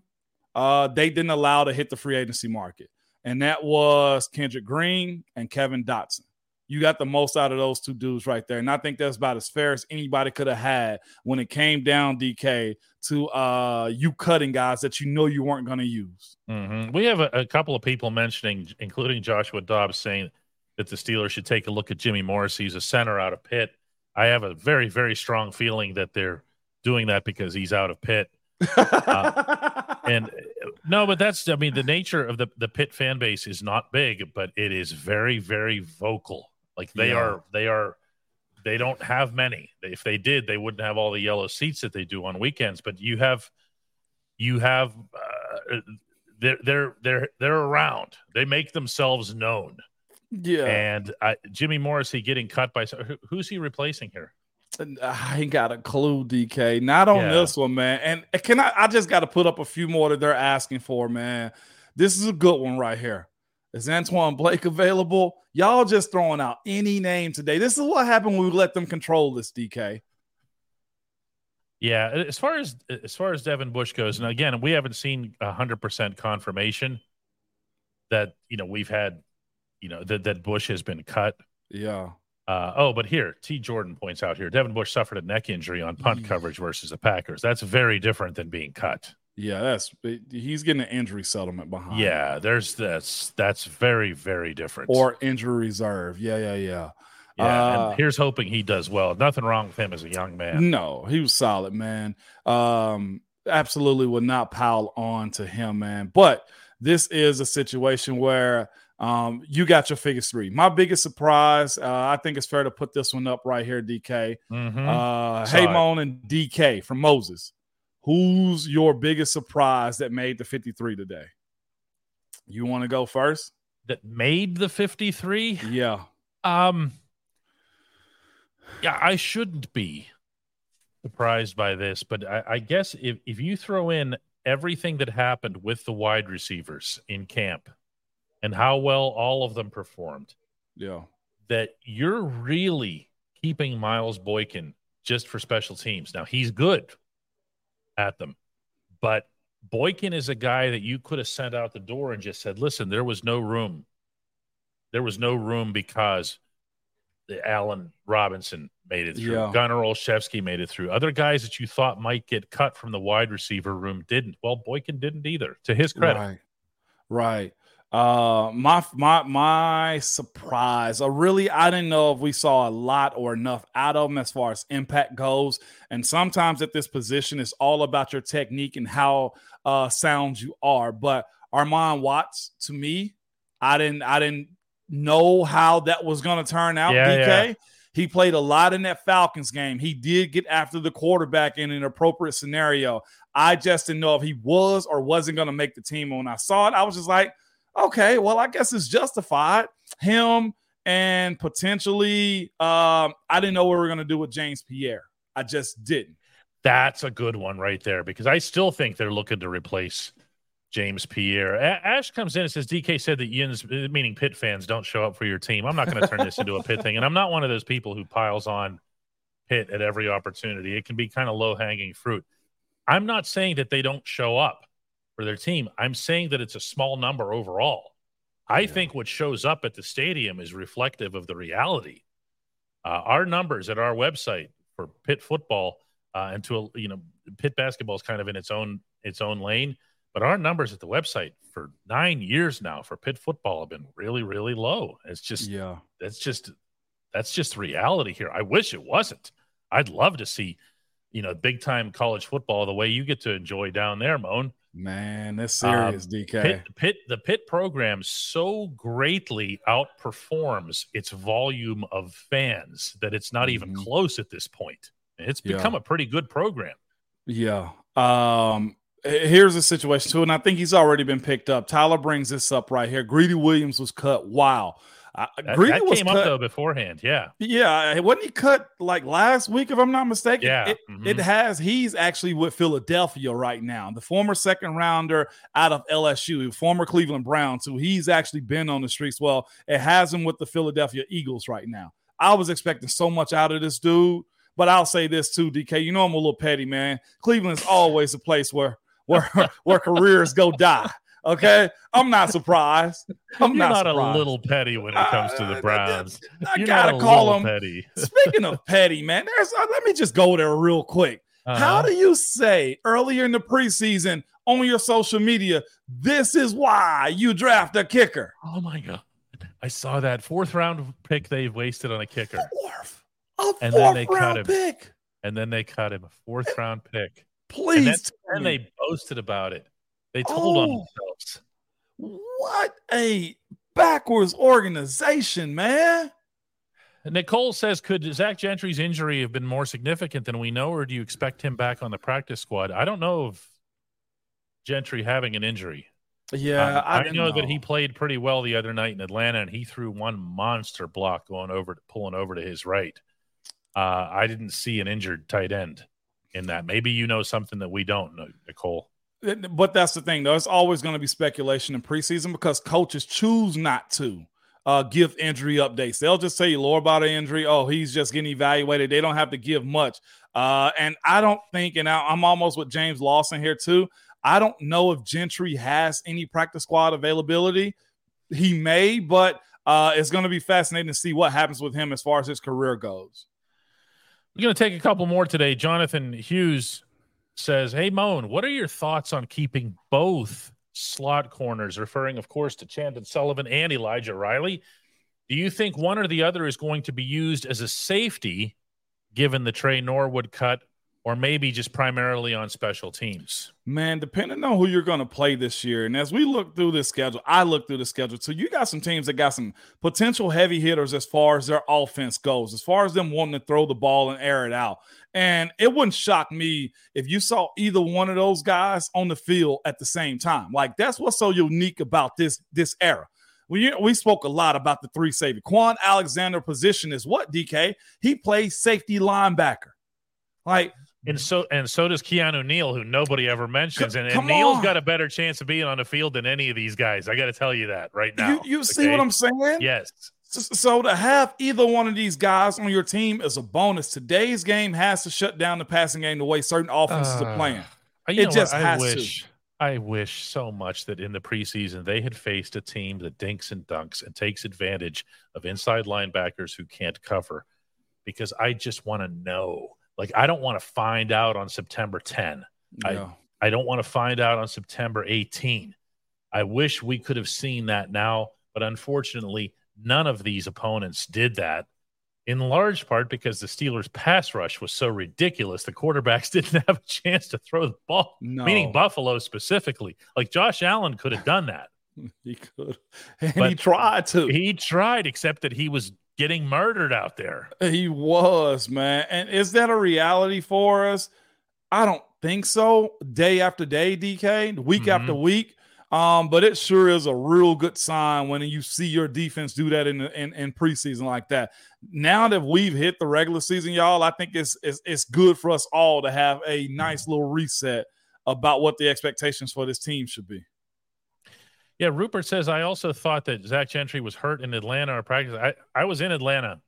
uh, they didn't allow to hit the free agency market, and that was Kendrick Green and Kevin Dotson. You got the most out of those two dudes right there, and I think that's about as fair as anybody could have had when it came down DK to uh, you cutting guys that you know you weren't going to use. Mhm. we have a, a couple of people mentioning including joshua dobbs saying that the steelers should take a look at jimmy morrissey he's a center out of pitt i have a very very strong feeling that they're doing that because he's out of (laughs) and uh, no, but that's I mean the nature of the the pit fan base is not big, but it is very very vocal. Like they Yeah. are they are they don't have many. If they did, they wouldn't have all the yellow seats that they do on weekends. But you have you have uh, they're they're they're they're around. They make themselves known. Yeah, And uh, Jimmy Morrissey getting cut by who- who's he replacing here? I ain't got a clue, DK. Not on Yeah. this one, man. And can I? I just got to put up a few more that they're asking for, man. This is a good one right here. Is Antwon Blake available? Y'all just throwing out any name today. This is what happened when we let them control this, DK. Yeah, as far as as far as Devin Bush goes, and again, we haven't seen hundred percent confirmation that you know we've had, you know that that Bush has been cut. Yeah. Uh, oh, but here, T. Jordan points out here, Devin Bush suffered a neck injury on punt Yeah. coverage versus the Packers. That's very different than being cut. Yeah, that's he's getting an injury settlement behind. Yeah, there's this. That's very very different. Or injury reserve. Yeah, yeah, yeah. yeah, uh, and here's hoping he does well. Nothing wrong with him as a young man. No, he was solid, man. Um, absolutely would not pile on to him, man. But this is a situation where um, you got your figures three. My biggest surprise, uh, I think it's fair to put this one up right here, DK. Mhm. Uh. Haymon and DK from Moses. Who's your biggest surprise that made the 53 today? You want to go first? that made the 53. Yeah. Um, yeah, I shouldn't be surprised by this, but I, I guess if, if you throw in everything that happened with the wide receivers in camp and how well all of them performed, Yeah. that you're really keeping Miles Boykin just for special teams. Now, he's good at them, but Boykin is a guy that you could have sent out the door and just said, listen, there was no room. There was no room because the Allen Robinson made it through. Yeah. Gunnar Olszewski made it through. Other guys that you thought might get cut from the wide receiver room didn't. Well, Boykin didn't either, to his credit. Right. Right. Uh my my my surprise. Uh, really, I didn't know if we saw a lot or enough out of him as far as impact goes. And sometimes at this position, it's all about your technique and how uh sound you are. But Armon Watts, to me, I didn't I didn't know how that was gonna turn out. Yeah, DK. yeah. He played a lot in that Falcons game. He did get after the quarterback in an appropriate scenario. I just didn't know if he was or wasn't going to make the team. And When I saw it, I was just like, okay, well, I guess it's justified. Him and potentially, um, I didn't know what we were going to do with James Pierre. I just didn't. That's a good one right there because I still think they're looking to replace James Pierre. A- Ash comes in and says DK said that Yins, meaning Pit fans, don't show up for your team. I'm not going to turn this into a Pit thing, and I'm not one of those people who piles on Pit at every opportunity. It can be kind of low hanging fruit. I'm not saying that they don't show up for their team. I'm saying that it's a small number overall. I Yeah. think what shows up at the stadium is reflective of the reality. Uh, our numbers at our website for Pitt football uh, and to a, you know Pitt basketball is kind of in its own its own lane, but our numbers at the website for nine years now for Pitt football have been really really low. It's just Yeah. that's just that's just reality here. I wish it wasn't. I'd love to see you know big time college football the way you get to enjoy down there, Moan. Man, that's Um, serious, DK. Pitt, Pitt, the Pitt program so greatly outperforms its volume of fans that it's not even Mhm. close at this point. It's Yeah. become a pretty good program. Yeah. Um, here's the situation too, and I think he's already been picked up. Tyler brings this up right here. Greedy Williams was cut. Wow. Uh, That, Greedy that was came cut. up though beforehand. Yeah, Yeah, wasn't he cut like last week, if I'm not mistaken? Yeah, It, mhm. it has. He's actually with Philadelphia right now. The former second rounder out of LSU, former Cleveland Browns, who he's actually been on the streets. Well, it has him with the Philadelphia Eagles right now. I was expecting so much out of this dude, but I'll say this too, DK. You know I'm a little petty, man. Cleveland's always a place where where (laughs) where careers go die. Okay, I'm not surprised. (laughs) I'm you're not, not, a little petty when it comes to Uh, the Browns. I You're gotta not a call him. petty. (laughs) Speaking of petty, man, there's uh, let me just go there real quick. How Uh-huh. do you say earlier in the preseason on your social media, this is why you draft a kicker? oh my god, I saw that fourth round pick they wasted on a kicker, Fourth, a fourth And then they cut him. pick. and then they cut him a fourth round pick, and Please, then, and they boasted about it. They told on Oh. themselves. what a backwards organization, man. Nicole says, could Zach Gentry's injury have been more significant than we know, or do you expect him back on the practice squad? I don't know of Gentry having an injury. Yeah, Um, I, I, didn't know, that he played pretty well the other night in Atlanta, and he threw one monster block going over, pulling over to his right. Uh, I didn't see an injured tight end in that. Maybe you know something that we don't know, Nicole. But that's the thing, though. It's always going to be speculation in preseason because coaches choose not to uh, give injury updates. They'll just say lower body injury. Oh, he's just getting evaluated. They don't have to give much. Uh, and I don't think, and I'm almost with James Lawson here too. I don't know if Gentry has any practice squad availability. He may, but uh, it's going to be fascinating to see what happens with him as far as his career goes. We're going to take a couple more today. Jonathan Hughes says, Hey, Moan, what are your thoughts on keeping both slot corners, referring, of course, to Chandon Sullivan and Elijah Riley? Do you think one or the other is going to be used as a safety given the Tre Norwood cut or maybe just primarily on special teams? Man, depending on who you're going to play this year. And as we look through this schedule, I look through the schedule. So you got some teams that got some potential heavy hitters as far as their offense goes, as far as them wanting to throw the ball and air it out. And it wouldn't shock me if you saw either one of those guys on the field at the same time. Like that's what's so unique about this this era. We, we spoke a lot about the three safety. Kwon Alexander position is what, DK? He plays safety linebacker. Like and so and so does Keanu Neal, who nobody ever mentions. And, and Neal's on. got a better chance of being on the field than any of these guys. I got to tell you that right now. You, you okay? see what I'm saying? Yes. So to have either one of these guys on your team is a bonus. Today's game has to shut down the passing game the way certain offenses uh, are playing. it just I has wish, to. I wish so much that in the preseason they had faced a team that dinks and dunks and takes advantage of inside linebackers who can't cover, because I just want to know like I don't want to find out on September 10. I I don't want to find out on September 18. I wish we could have seen that now, but unfortunately, none of these opponents did that. In large part because the Steelers' pass rush was so ridiculous, the quarterbacks (laughs) didn't have a chance to throw the ball. No. Meaning Buffalo specifically, like Josh Allen could have done that. (laughs) he could, and but he tried to. He tried, except that he was getting murdered out there. He was, man. And is that a reality for us? I don't think so. Day after day, DK, week mm-hmm. after week. Um, but it sure is a real good sign when you see your defense do that in, in in preseason like that. Now that we've hit the regular season, y'all, I think it's, it's it's good for us all to have a nice little reset about what the expectations for this team should be. Yeah, Rupert says I also thought that Zach Gentry was hurt in Atlanta or practice. I, I was in Atlanta,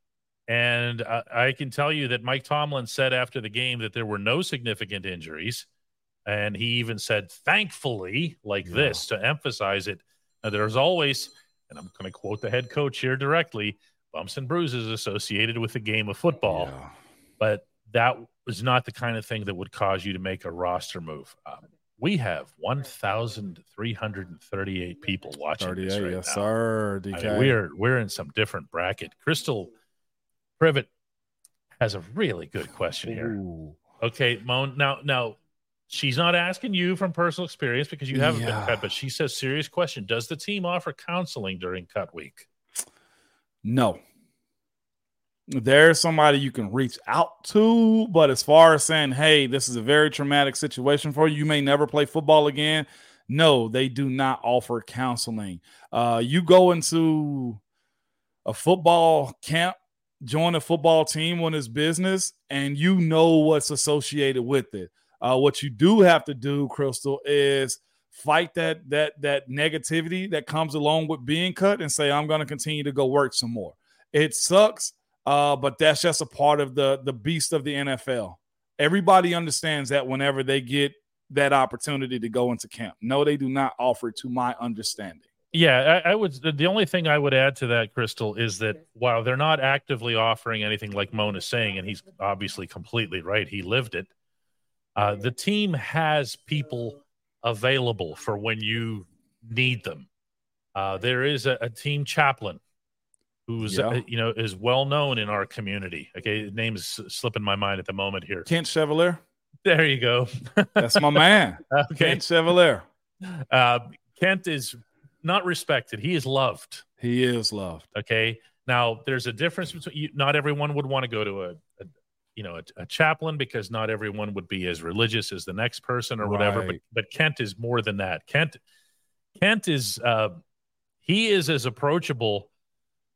and I, I can tell you that Mike Tomlin said after the game that there were no significant injuries, and he even said thankfully like yeah. this to emphasize it. There's always, and I'm going to quote the head coach here directly, bumps and bruises associated with the game of football, yeah. but that was not the kind of thing that would cause you to make a roster move. Um, we have 1,338 people watching 38, this right yes, now. sir. DK. I mean, we're we're in some different bracket. Crystal Privet has a really good question here. Ooh. Okay, Moan. Now, now she's not asking you from personal experience because you haven't yeah. been cut, but she says, serious question: Does the team offer counseling during cut week? No there's somebody you can reach out to. But as far as saying, hey, this is a very traumatic situation for you, you may never play football again. No, they do not offer counseling. Uh, you go into a football camp, join a football team on it's business, and you know what's associated with it. Uh, what you do have to do, Crystal, is fight that that that negativity that comes along with being cut and say, I'm going to continue to go work some more. It sucks uh, but that's just a part of the the beast of the NFL. Everybody understands that whenever they get that opportunity to go into camp. No, they do not offer to my understanding. Yeah, I, I, would. The only thing I would add to that, Crystal, is that while they're not actively offering anything like Mona's saying, and he's obviously completely right, he lived it. Uh, the team has people available for when you need them. Uh, there is a, a team chaplain who's yeah. uh, you know is well known in our community. Okay, his name is slipping my mind at the moment here. Kent Chevalier. There you go. (laughs) That's my man. okay. Kent Chevalier. Uh, Kent is not respected. He is loved. He is loved. Okay. Now there's a difference between you, not everyone would want to go to a, a you know a, a, chaplain because not everyone would be as religious as the next person or whatever. Right. But but Kent is more than that. Kent Kent is uh, he is as approachable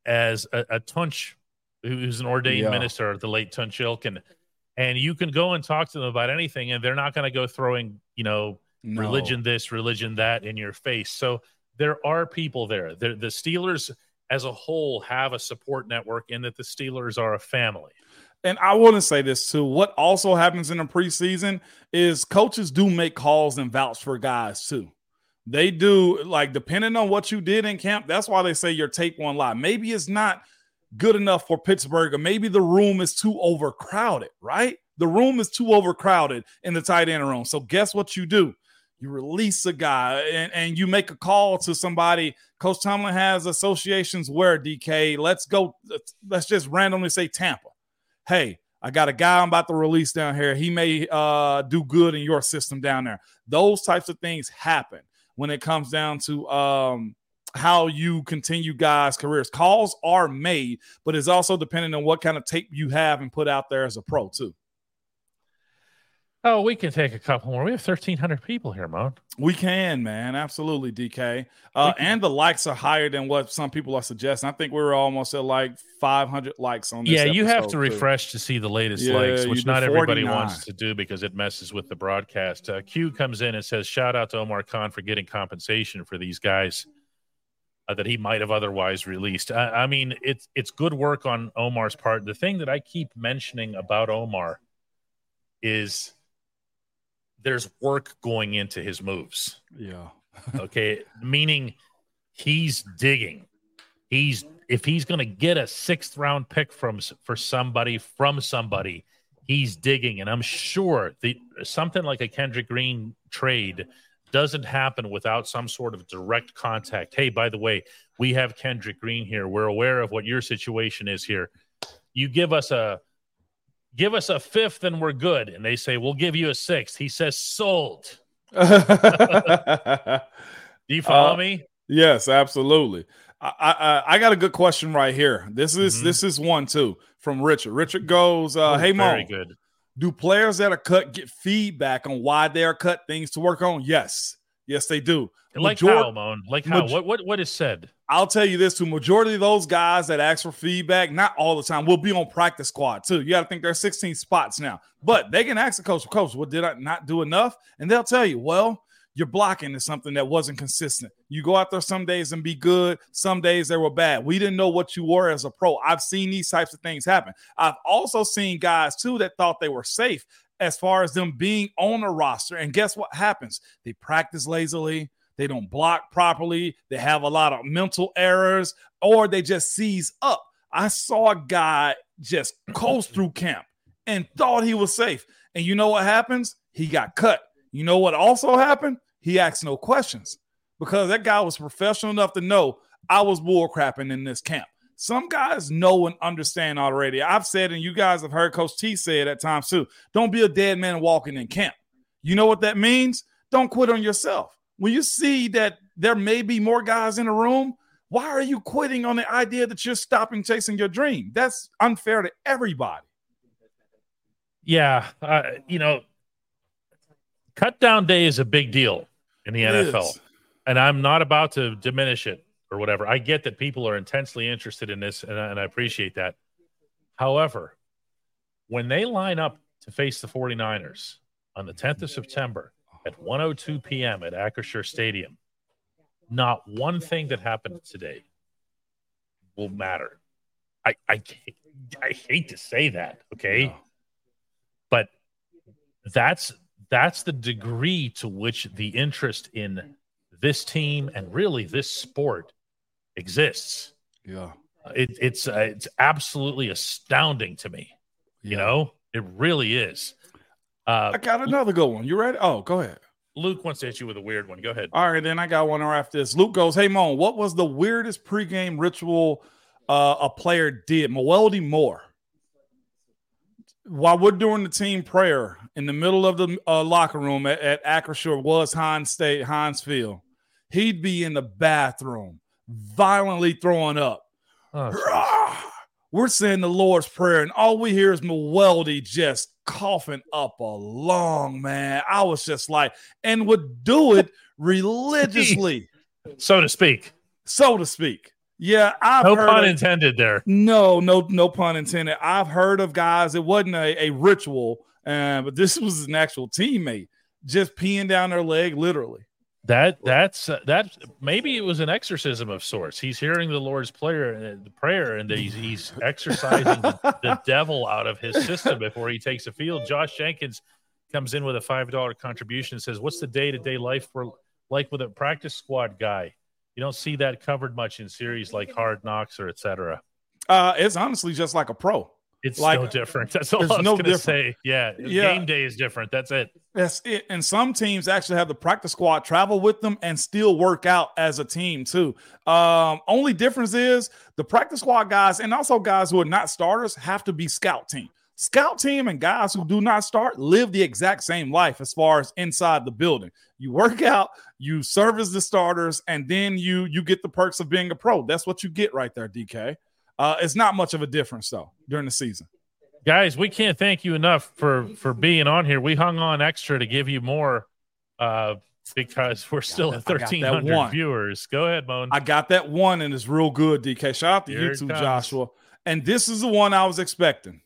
as a, a Tunch who's an ordained Yeah. minister, the late Tunch Ilkin, and you can go and talk to them about anything, and they're not going to go throwing, you know, No. religion this, religion that in your face. So there are people there. The, the Steelers as a whole have a support network in that the Steelers are a family. And I want to say this too. What also happens in the preseason is coaches do make calls and vouch for guys too. They do, like, depending on what you did in camp, that's why they say your tape won't lie. Maybe it's not good enough for Pittsburgh, or maybe the room is too overcrowded, right? The room is too overcrowded in the tight end room. So, guess what you do? You release a guy and, and you make a call to somebody. Coach Tomlin has associations where DK, let's go, let's just randomly say Tampa hey, I got a guy I'm about to release down here. He may uh, do good in your system down there. Those types of things happen when it comes down to um, how you continue guys' careers. Calls are made, but it's also dependent on what kind of tape you have and put out there as a pro, too. Oh, we can take a couple more. We have 1,300 people here, Mon. We can, man. Absolutely, DK. Uh, and the likes are higher than what some people are suggesting. I think we were almost at like 500 likes on this. Yeah, you have to too. refresh to see the latest Yeah, likes, which not everybody wants to do because it messes with the broadcast. Uh, Q comes in and says, "Shout out to Omar Khan for getting compensation for these guys uh, that he might have otherwise released." I, I mean, it's it's good work on Omar's part. The thing that I keep mentioning about Omar is there's work going into his moves. Yeah. (laughs) okay. Meaning he's digging. He's if he's going to get a sixth round pick from for somebody from somebody he's digging. And i'm sure the something like a kendrick green trade doesn't happen without some sort of direct contact. Hey by the way we have kendrick green here. We're aware of what your situation is here. You give us a give us a fifth and we're good and they say we'll give you a sixth he says sold (laughs) do you follow Uh, me Yes, absolutely. I, I I got a good question right here. This is Mhm. this is one too from Richard. Richard goes, uh, Oh, "Hey very Mo, good do players that are cut get feedback on why they are cut? Things to work on? Yes, yes they do. Like Major- how, Moan? Like how? Maj- what what what is said? I'll tell you this: to majority of those guys that ask for feedback, not all the time, will be on practice squad too. You got to think there's 16 spots now, but they can ask the coach, "Coach, what did I not do enough?" And they'll tell you, "Well." Your blocking is something that wasn't consistent. You go out there some days and be good, some days they were bad. We didn't know what you were as a pro. I've seen these types of things happen. I've also seen guys too that thought they were safe as far as them being on a roster. And guess what happens? They practice lazily, they don't block properly, they have a lot of mental errors, or they just seize up. I saw a guy just coast through camp and thought he was safe. And you know what happens? He got cut. You know what also happened? He asked no questions because that guy was professional enough to know I was bullcrapping in this camp. Some guys know and understand already. I've said, and you guys have heard Coach T say it at times too don't be a dead man walking in camp. You know what that means? Don't quit on yourself. When you see that there may be more guys in the room, why are you quitting on the idea that you're stopping chasing your dream? That's unfair to everybody. Yeah, uh, you know, cut down day is a big deal in the It NFL, is. and I'm not about to diminish it or whatever. I get that people are intensely interested in this, and I, and I appreciate that. However, when they line up to face the 49ers on the 10th of September at 1:02 p.m. at Acrisure Stadium, not one thing that happened today will matter. I I, I hate to say that, okay, Yeah. but that's that's the degree to which the interest in this team and really this sport exists. Yeah. It, it's uh, it's absolutely astounding to me. You know, it really is. Uh, I got another good one. You ready? Oh, go ahead. Luke wants to hit you with a weird one. Go ahead. All right, then I got one right after this. Luke goes, Hey Mon, what was the weirdest pregame ritual uh, a player did? Mewelde Moore. While we're doing the team prayer in the middle of the uh, locker room at, at Acrisure was Heinz State, Heinz Field, he'd be in the bathroom violently throwing up. Oh, We're saying the Lord's Prayer, and all we hear is Mewelde just coughing up a lung, man. I was just like, and would do it (laughs) religiously, so to speak. so to speak. Yeah, I've No pun of- intended there. No, no, no pun intended. I've heard of guys. It wasn't a, a ritual, uh, but this (laughs) was an actual teammate just peeing down their leg, literally. That that's uh, that maybe it was an exorcism of sorts. He's hearing the Lord's prayer and the prayer, and he's he's exorcising the, the (laughs) devil out of his system before he takes the field. Josh Jenkins comes in with a five dollar contribution and says, "What's the day to day life for like with a practice squad guy? You don't see that covered much in series like Hard Knocks or etc. Uh, it's honestly just like a pro. It's Like, no different. (laughs) That's all I was no gonna different. say. Yeah, Yeah. game day is different. That's it. That's it. And some teams actually have the practice squad travel with them and still work out as a team too. Um, only difference is the practice squad guys and also guys who are not starters have to be scout team. Scout team and guys who do not start live the exact same life as far as inside the building. You work out, you service the starters, and then you you get the perks of being a pro. That's what you get right there, DK. Uh, it's not much of a difference though during the season. guys we can't thank you enough for for being on here we hung on extra to give you more uh because we're still at I 1300 viewers go ahead moan I got that one and it's real good, DK. Shout out to Here you too. Joshua. And this is the one I was expecting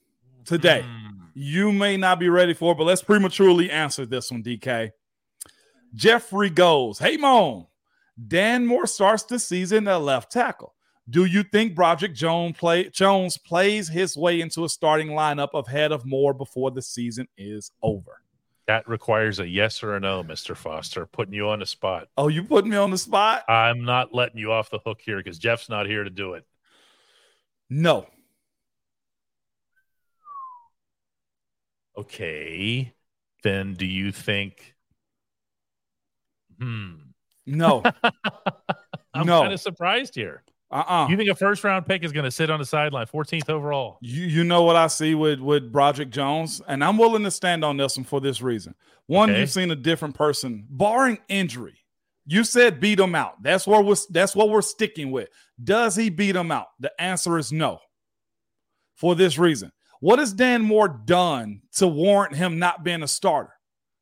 today. Mm. You may not be ready for it, but let's prematurely answer this one, DK. Jeffrey goes, Hey, Moan. Dan Moore starts the season at left tackle. Do you think Broderick Jones, play, Jones plays his way into a starting lineup ahead of Moore before the season is over? that requires a yes or a no mr foster putting you on the spot Oh, you putting me on the spot? i'm not letting you off the hook here because jeff's not here to do it No. okay then do you think hmm No. (laughs) i'm No. kind of surprised here Uh-uh. you think a first round pick is going to sit on the sideline 14th overall You you know what I see with with Broderick Jones, and I'm willing to stand on this one for this reason. One, Okay. you've seen a different person, barring injury. You said beat him out. That's what we're that's what we're sticking with. Does he beat him out? The answer is no. For this reason, what has Dan Moore done to warrant him not being a starter?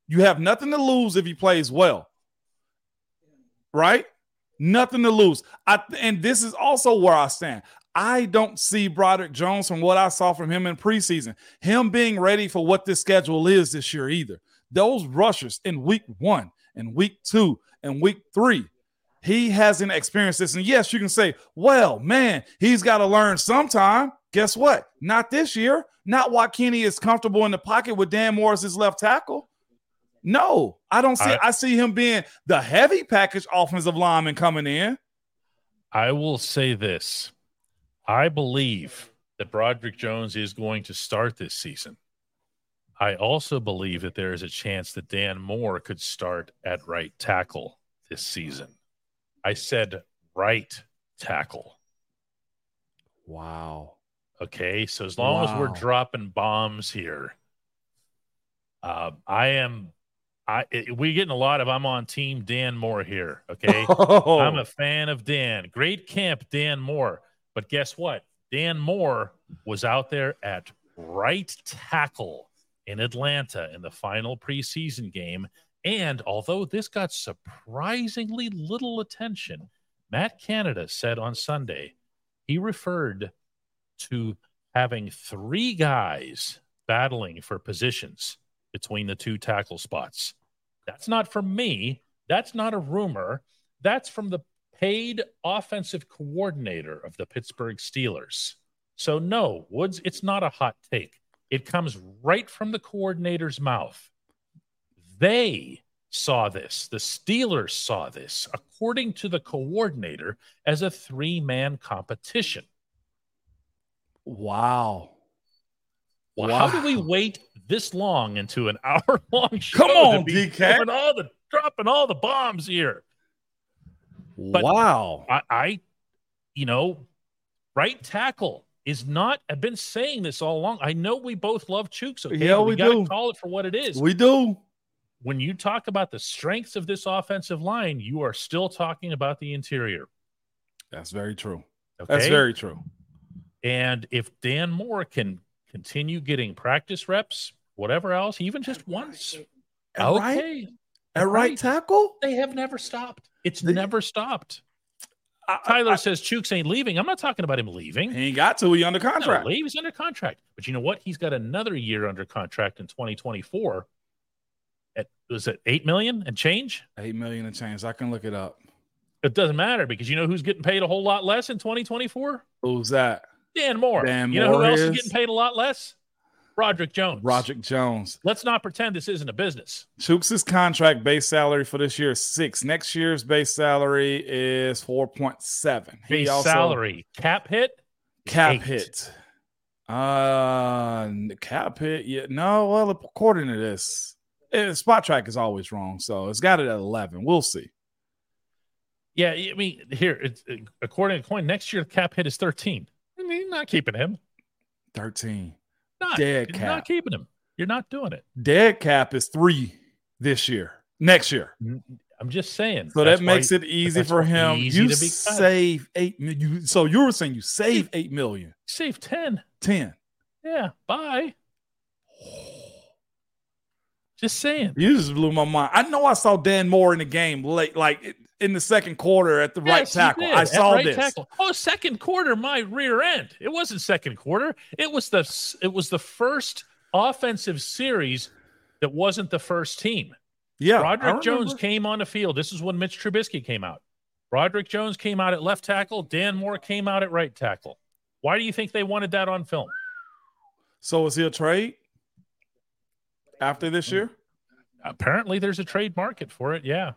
You have nothing to lose if he plays well, right? Nothing to lose. I and this is also where I stand. I don't see Broderick Jones from what I saw from him in preseason, him being ready for what this schedule is this year either. Those rushers in week one and week two and week three, he hasn't experienced this. And yes, you can say, well, man, he's got to learn sometime. Guess what? Not this year. Not while Kenny is comfortable in the pocket with Dan Morris his left tackle. No, I don't see. I- I see him being the heavy package offensive lineman coming in. I will say this. I believe that Broderick Jones is going to start this season. I also believe that there is a chance that Dan Moore could start at right tackle this season. I said right tackle. Wow. Okay. So as long as we're dropping bombs here, uh, I am. I it, we're getting a lot of I'm on team Dan Moore here. Okay. (laughs) Oh, I'm a fan of Dan. Great camp, Dan Moore. But guess what? Dan Moore was out there at right tackle in Atlanta in the final preseason game. And although this got surprisingly little attention, Matt Canada said on Sunday he referred to having three guys battling for positions between the two tackle spots. That's not from me. That's not a rumor. That's from the paid offensive coordinator of the Pittsburgh Steelers. So, no, Woods, it's not a hot take. It comes right from the coordinator's mouth. They saw this. The Steelers saw this, according to the coordinator, as a three man competition. wow. Well, How do we wait this long into an (laughs) hour long show? Come on, DK. dropping all the dropping all the bombs here? But- wow. I, I, you know, right tackle is not. I've been saying this all along. I know we both love Chuks. Okay, Yeah, but we do. call it for what it is. We do. when you talk about the strengths of this offensive line, you are still talking about the interior. That's very true. Okay, That's very true. And if Dan Moore can continue getting practice reps, whatever else, even just once, At okay, right, at right tackle. they have never stopped. It's The- never stopped. I- Tyler I- says Chuks ain't leaving. I'm not talking about him leaving. he ain't got to. He under No, contract. leave. He's under contract. But you know what? He's got another year under contract in 2024. At was it eight million and change? Eight million and change. I can look it up. It doesn't matter because you know who's getting paid a whole lot less in 2024? Who's that? Dan Moore. Dan you know who Moore else is is? getting paid a lot less? Roderick Jones. Roderick Jones. Let's not pretend this isn't a business. Chuks' contract base salary for this year is six. Next year's base salary is four point seven. Base salary, cap hit. cap eight. hit. Uh, cap hit. Yeah, no. Well, according to this, eh, Spotrac is always wrong, so it's got it at eleven. We'll see. Yeah, I mean, here, it's, uh, according to Coin, next year the cap hit is 13. Mean, not keeping him. Thirteen. Not, Dead cap. not keeping him. You're not doing it. Dead cap is three this year. Next year. Mm, I'm just saying. So that makes it easy for him. easy You to be cut. save eight million. So you were saying you save eight million. save 10. Ten. Yeah, bye. Just saying. You just blew my mind. I know I saw Dan Moore in the game late, like in the second quarter at the right Yes, you tackle. I saw right this. tackle. Oh, second quarter, my rear end. It wasn't second quarter. It was the it was the first offensive series that wasn't the first team. Yeah, Broderick Jones came on the field. This is when Mitch Trubisky came out. Broderick Jones came out at left tackle. Dan Moore came out at right tackle. Why do you think they wanted that on film? So is he a trade after this year? Apparently, there's a trade market for it. Yeah.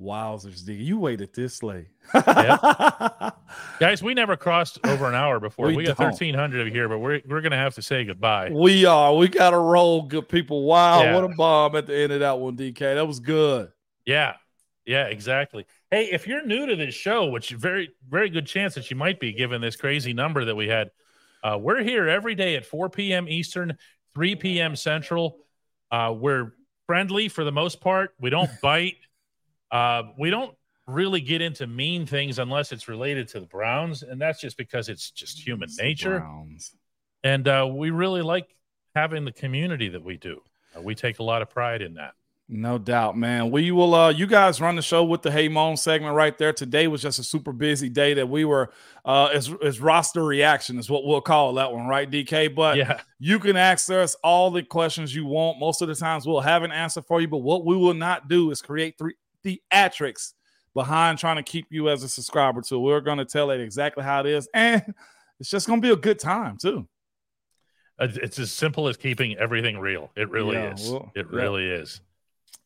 Wowzers, D. You waited this late. (laughs) Guys, we never crossed over an hour before. We We, got don't. 1,300 here, but we're, we're going to have to say goodbye. we are. We got to roll, good people. Wow, Yeah. what a bomb at the end of that one, DK. That was good. Yeah. Yeah, exactly. Hey, if you're new to this show, which very, very good chance that you might be given this crazy number that we had, uh, we're here every day at 4 p.m. Eastern, 3 p.m. Central. Uh, we're friendly for the most part. We don't (laughs) bite. Uh, we don't really get into mean things unless it's related to the Browns, and that's just because it's just human It's nature. Browns. And uh, we really like having the community that we do. Uh, we take a lot of pride in that. No doubt, man. We will uh you guys run the show with the Hey Moan segment right there. Today was just a super busy day that we were uh roster reaction is what we'll call that one, right, DK? But yeah. you can ask us all the questions you want. Most of the times we'll have an answer for you, but what we will not do is create three theatrics behind trying to keep you as a subscriber to. We're going to tell it exactly how it is, and it's just going to be a good time too. Uh, It's as simple as keeping everything real. It really Yeah, is. well, it yeah. really is.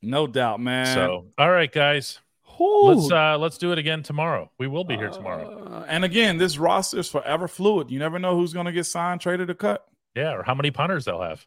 No doubt, man. So, all right, guys, Whew. let's uh let's do it again tomorrow. We will be here tomorrow. Uh, and again, this roster is forever fluid. You never know who's going to get signed, traded, or cut. Yeah, or how many punters they'll have.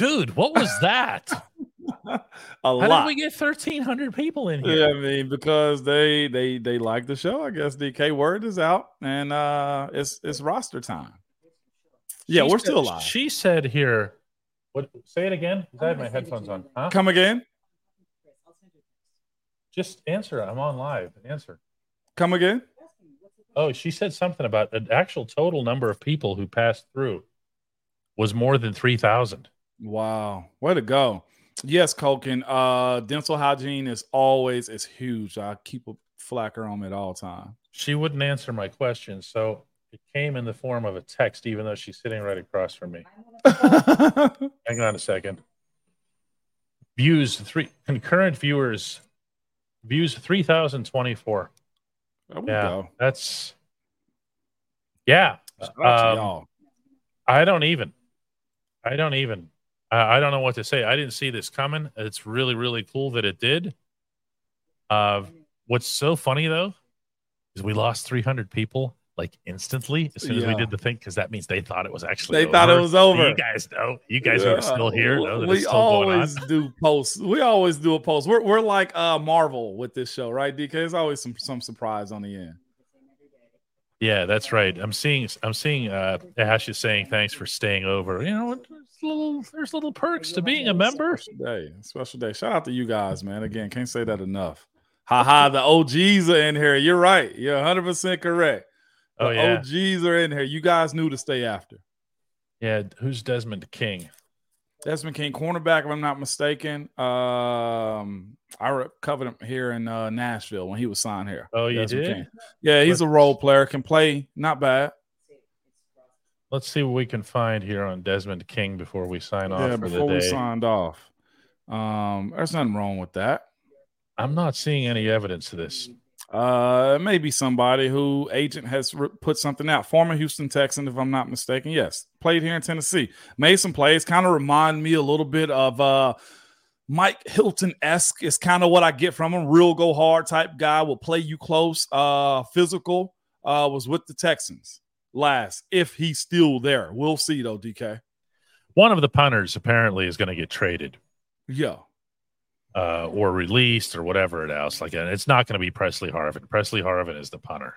Dude, what was that? (laughs) A How lot. did we get 1,300 people in here? Yeah, I mean, because they they they like the show. I guess DK word is out, and uh it's it's roster time. Yeah, She we're said- still alive. She said here, what say it again. I have my headphones on. Huh? Come again. Just answer. I'm on live. Answer. Come again. Oh, she said something about the actual total number of people who passed through was more than 3,000. Wow, way to go. Yes, Culkin. Uh, dental hygiene is always is huge. I keep a flacker on me at all time. She wouldn't answer my question, so it came in the form of a text, even though she's sitting right across from me. (laughs) Hang on a second. Views three concurrent viewers views 3024. there Yeah. go. That's yeah. Shout out to Um, y'all. I don't even. I don't even. I, I don't know what to say. I didn't see this coming. It's really, really cool that it did. Uh, what's so funny though is we lost 300 people like instantly as soon as we did the thing because that means they thought it was actually. They thought it was over. You guys know. You guys who are still here we still going on. always do posts. We always do a post. We're we're like uh Marvel with this show, right? DK, there's always some some surprise on the end. Yeah, that's right. I'm seeing. I'm seeing. Uh, Ash is saying thanks for staying over. You know, there's little. There's little perks to being a member. Special day, special day. Shout out to you guys, man. Again, can't say that enough. Haha, the OGs are in here. You're right. You're 100 percent correct. The Oh yeah, OGs are in here. You guys knew to stay after. yeah. Who's Desmond King? Desmond King, cornerback, if I'm not mistaken. Um, I re- covered him here in uh, Nashville when he was signed here. Oh, you Desmond did? King. Yeah, he's a role player. Can play, not bad. Let's see what we can find here on Desmond King before we sign off Yeah, for before we signed off. Um, there's nothing wrong with that. I'm not seeing any evidence of this. Uh, maybe somebody who agent has re- put something out. Former Houston Texan, if I'm not mistaken. Yes, played here in Tennessee. Made some plays. Kind of remind me a little bit of uh Mike Hilton esque. Is kind of what I get from him. Real go hard type guy. Will play you close. Uh, physical. Uh, was with the Texans last. If he's still there, we'll see though. DK. One of the punters apparently is going to get traded Yeah. Uh, or released or whatever it else. Like, and it's not going to be Pressley Harvin. Pressley Harvin is the punter.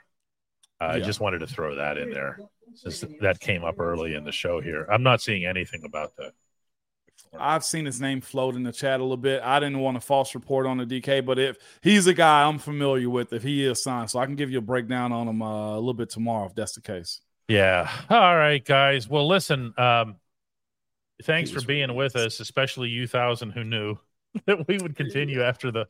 Uh, I just wanted to throw that in there since that came up early in the show here. I'm not seeing anything about that. I've seen his name float in the chat a little bit. I didn't want a false report on the DK, but if he's a guy I'm familiar with, if he is signed, so I can give you a breakdown on him uh, a little bit tomorrow if that's the case. Yeah. All right, guys. Well, listen. Um, thanks for being with us, especially you thousand who knew (laughs) that we would continue after the.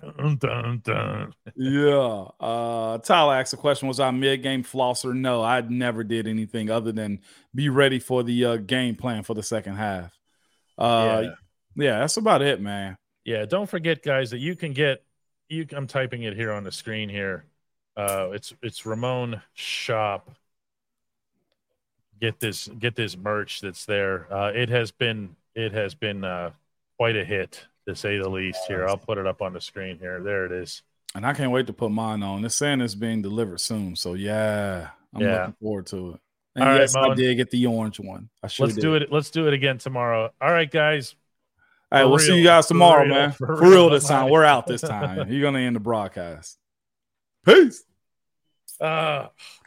Dun, dun, dun. yeah. Uh, Tyler asked a question: Was I mid game flosser? No, I never did anything other than be ready for the uh, game plan for the second half. Uh, Yeah. yeah. that's about it, man. Yeah, don't forget, guys, that you can get you. I'm typing it here on the screen here. Uh, it's it's Ramon Shop. Get this get this merch that's there. Uh, it has been it has been uh, quite a hit to say the least. Here, I'll put it up on the screen here. There it is. And I can't wait to put mine on. It's saying it's being delivered soon, so yeah, I'm Yeah. looking forward to it. And All right, yes, I did get the orange one. I sure Let's did. do it. Let's do it again tomorrow. All right, guys. All right, we'll see you guys For tomorrow, real. man. For For, real. real this time. We're out this time. (laughs) You're gonna end the broadcast. Peace. Uh,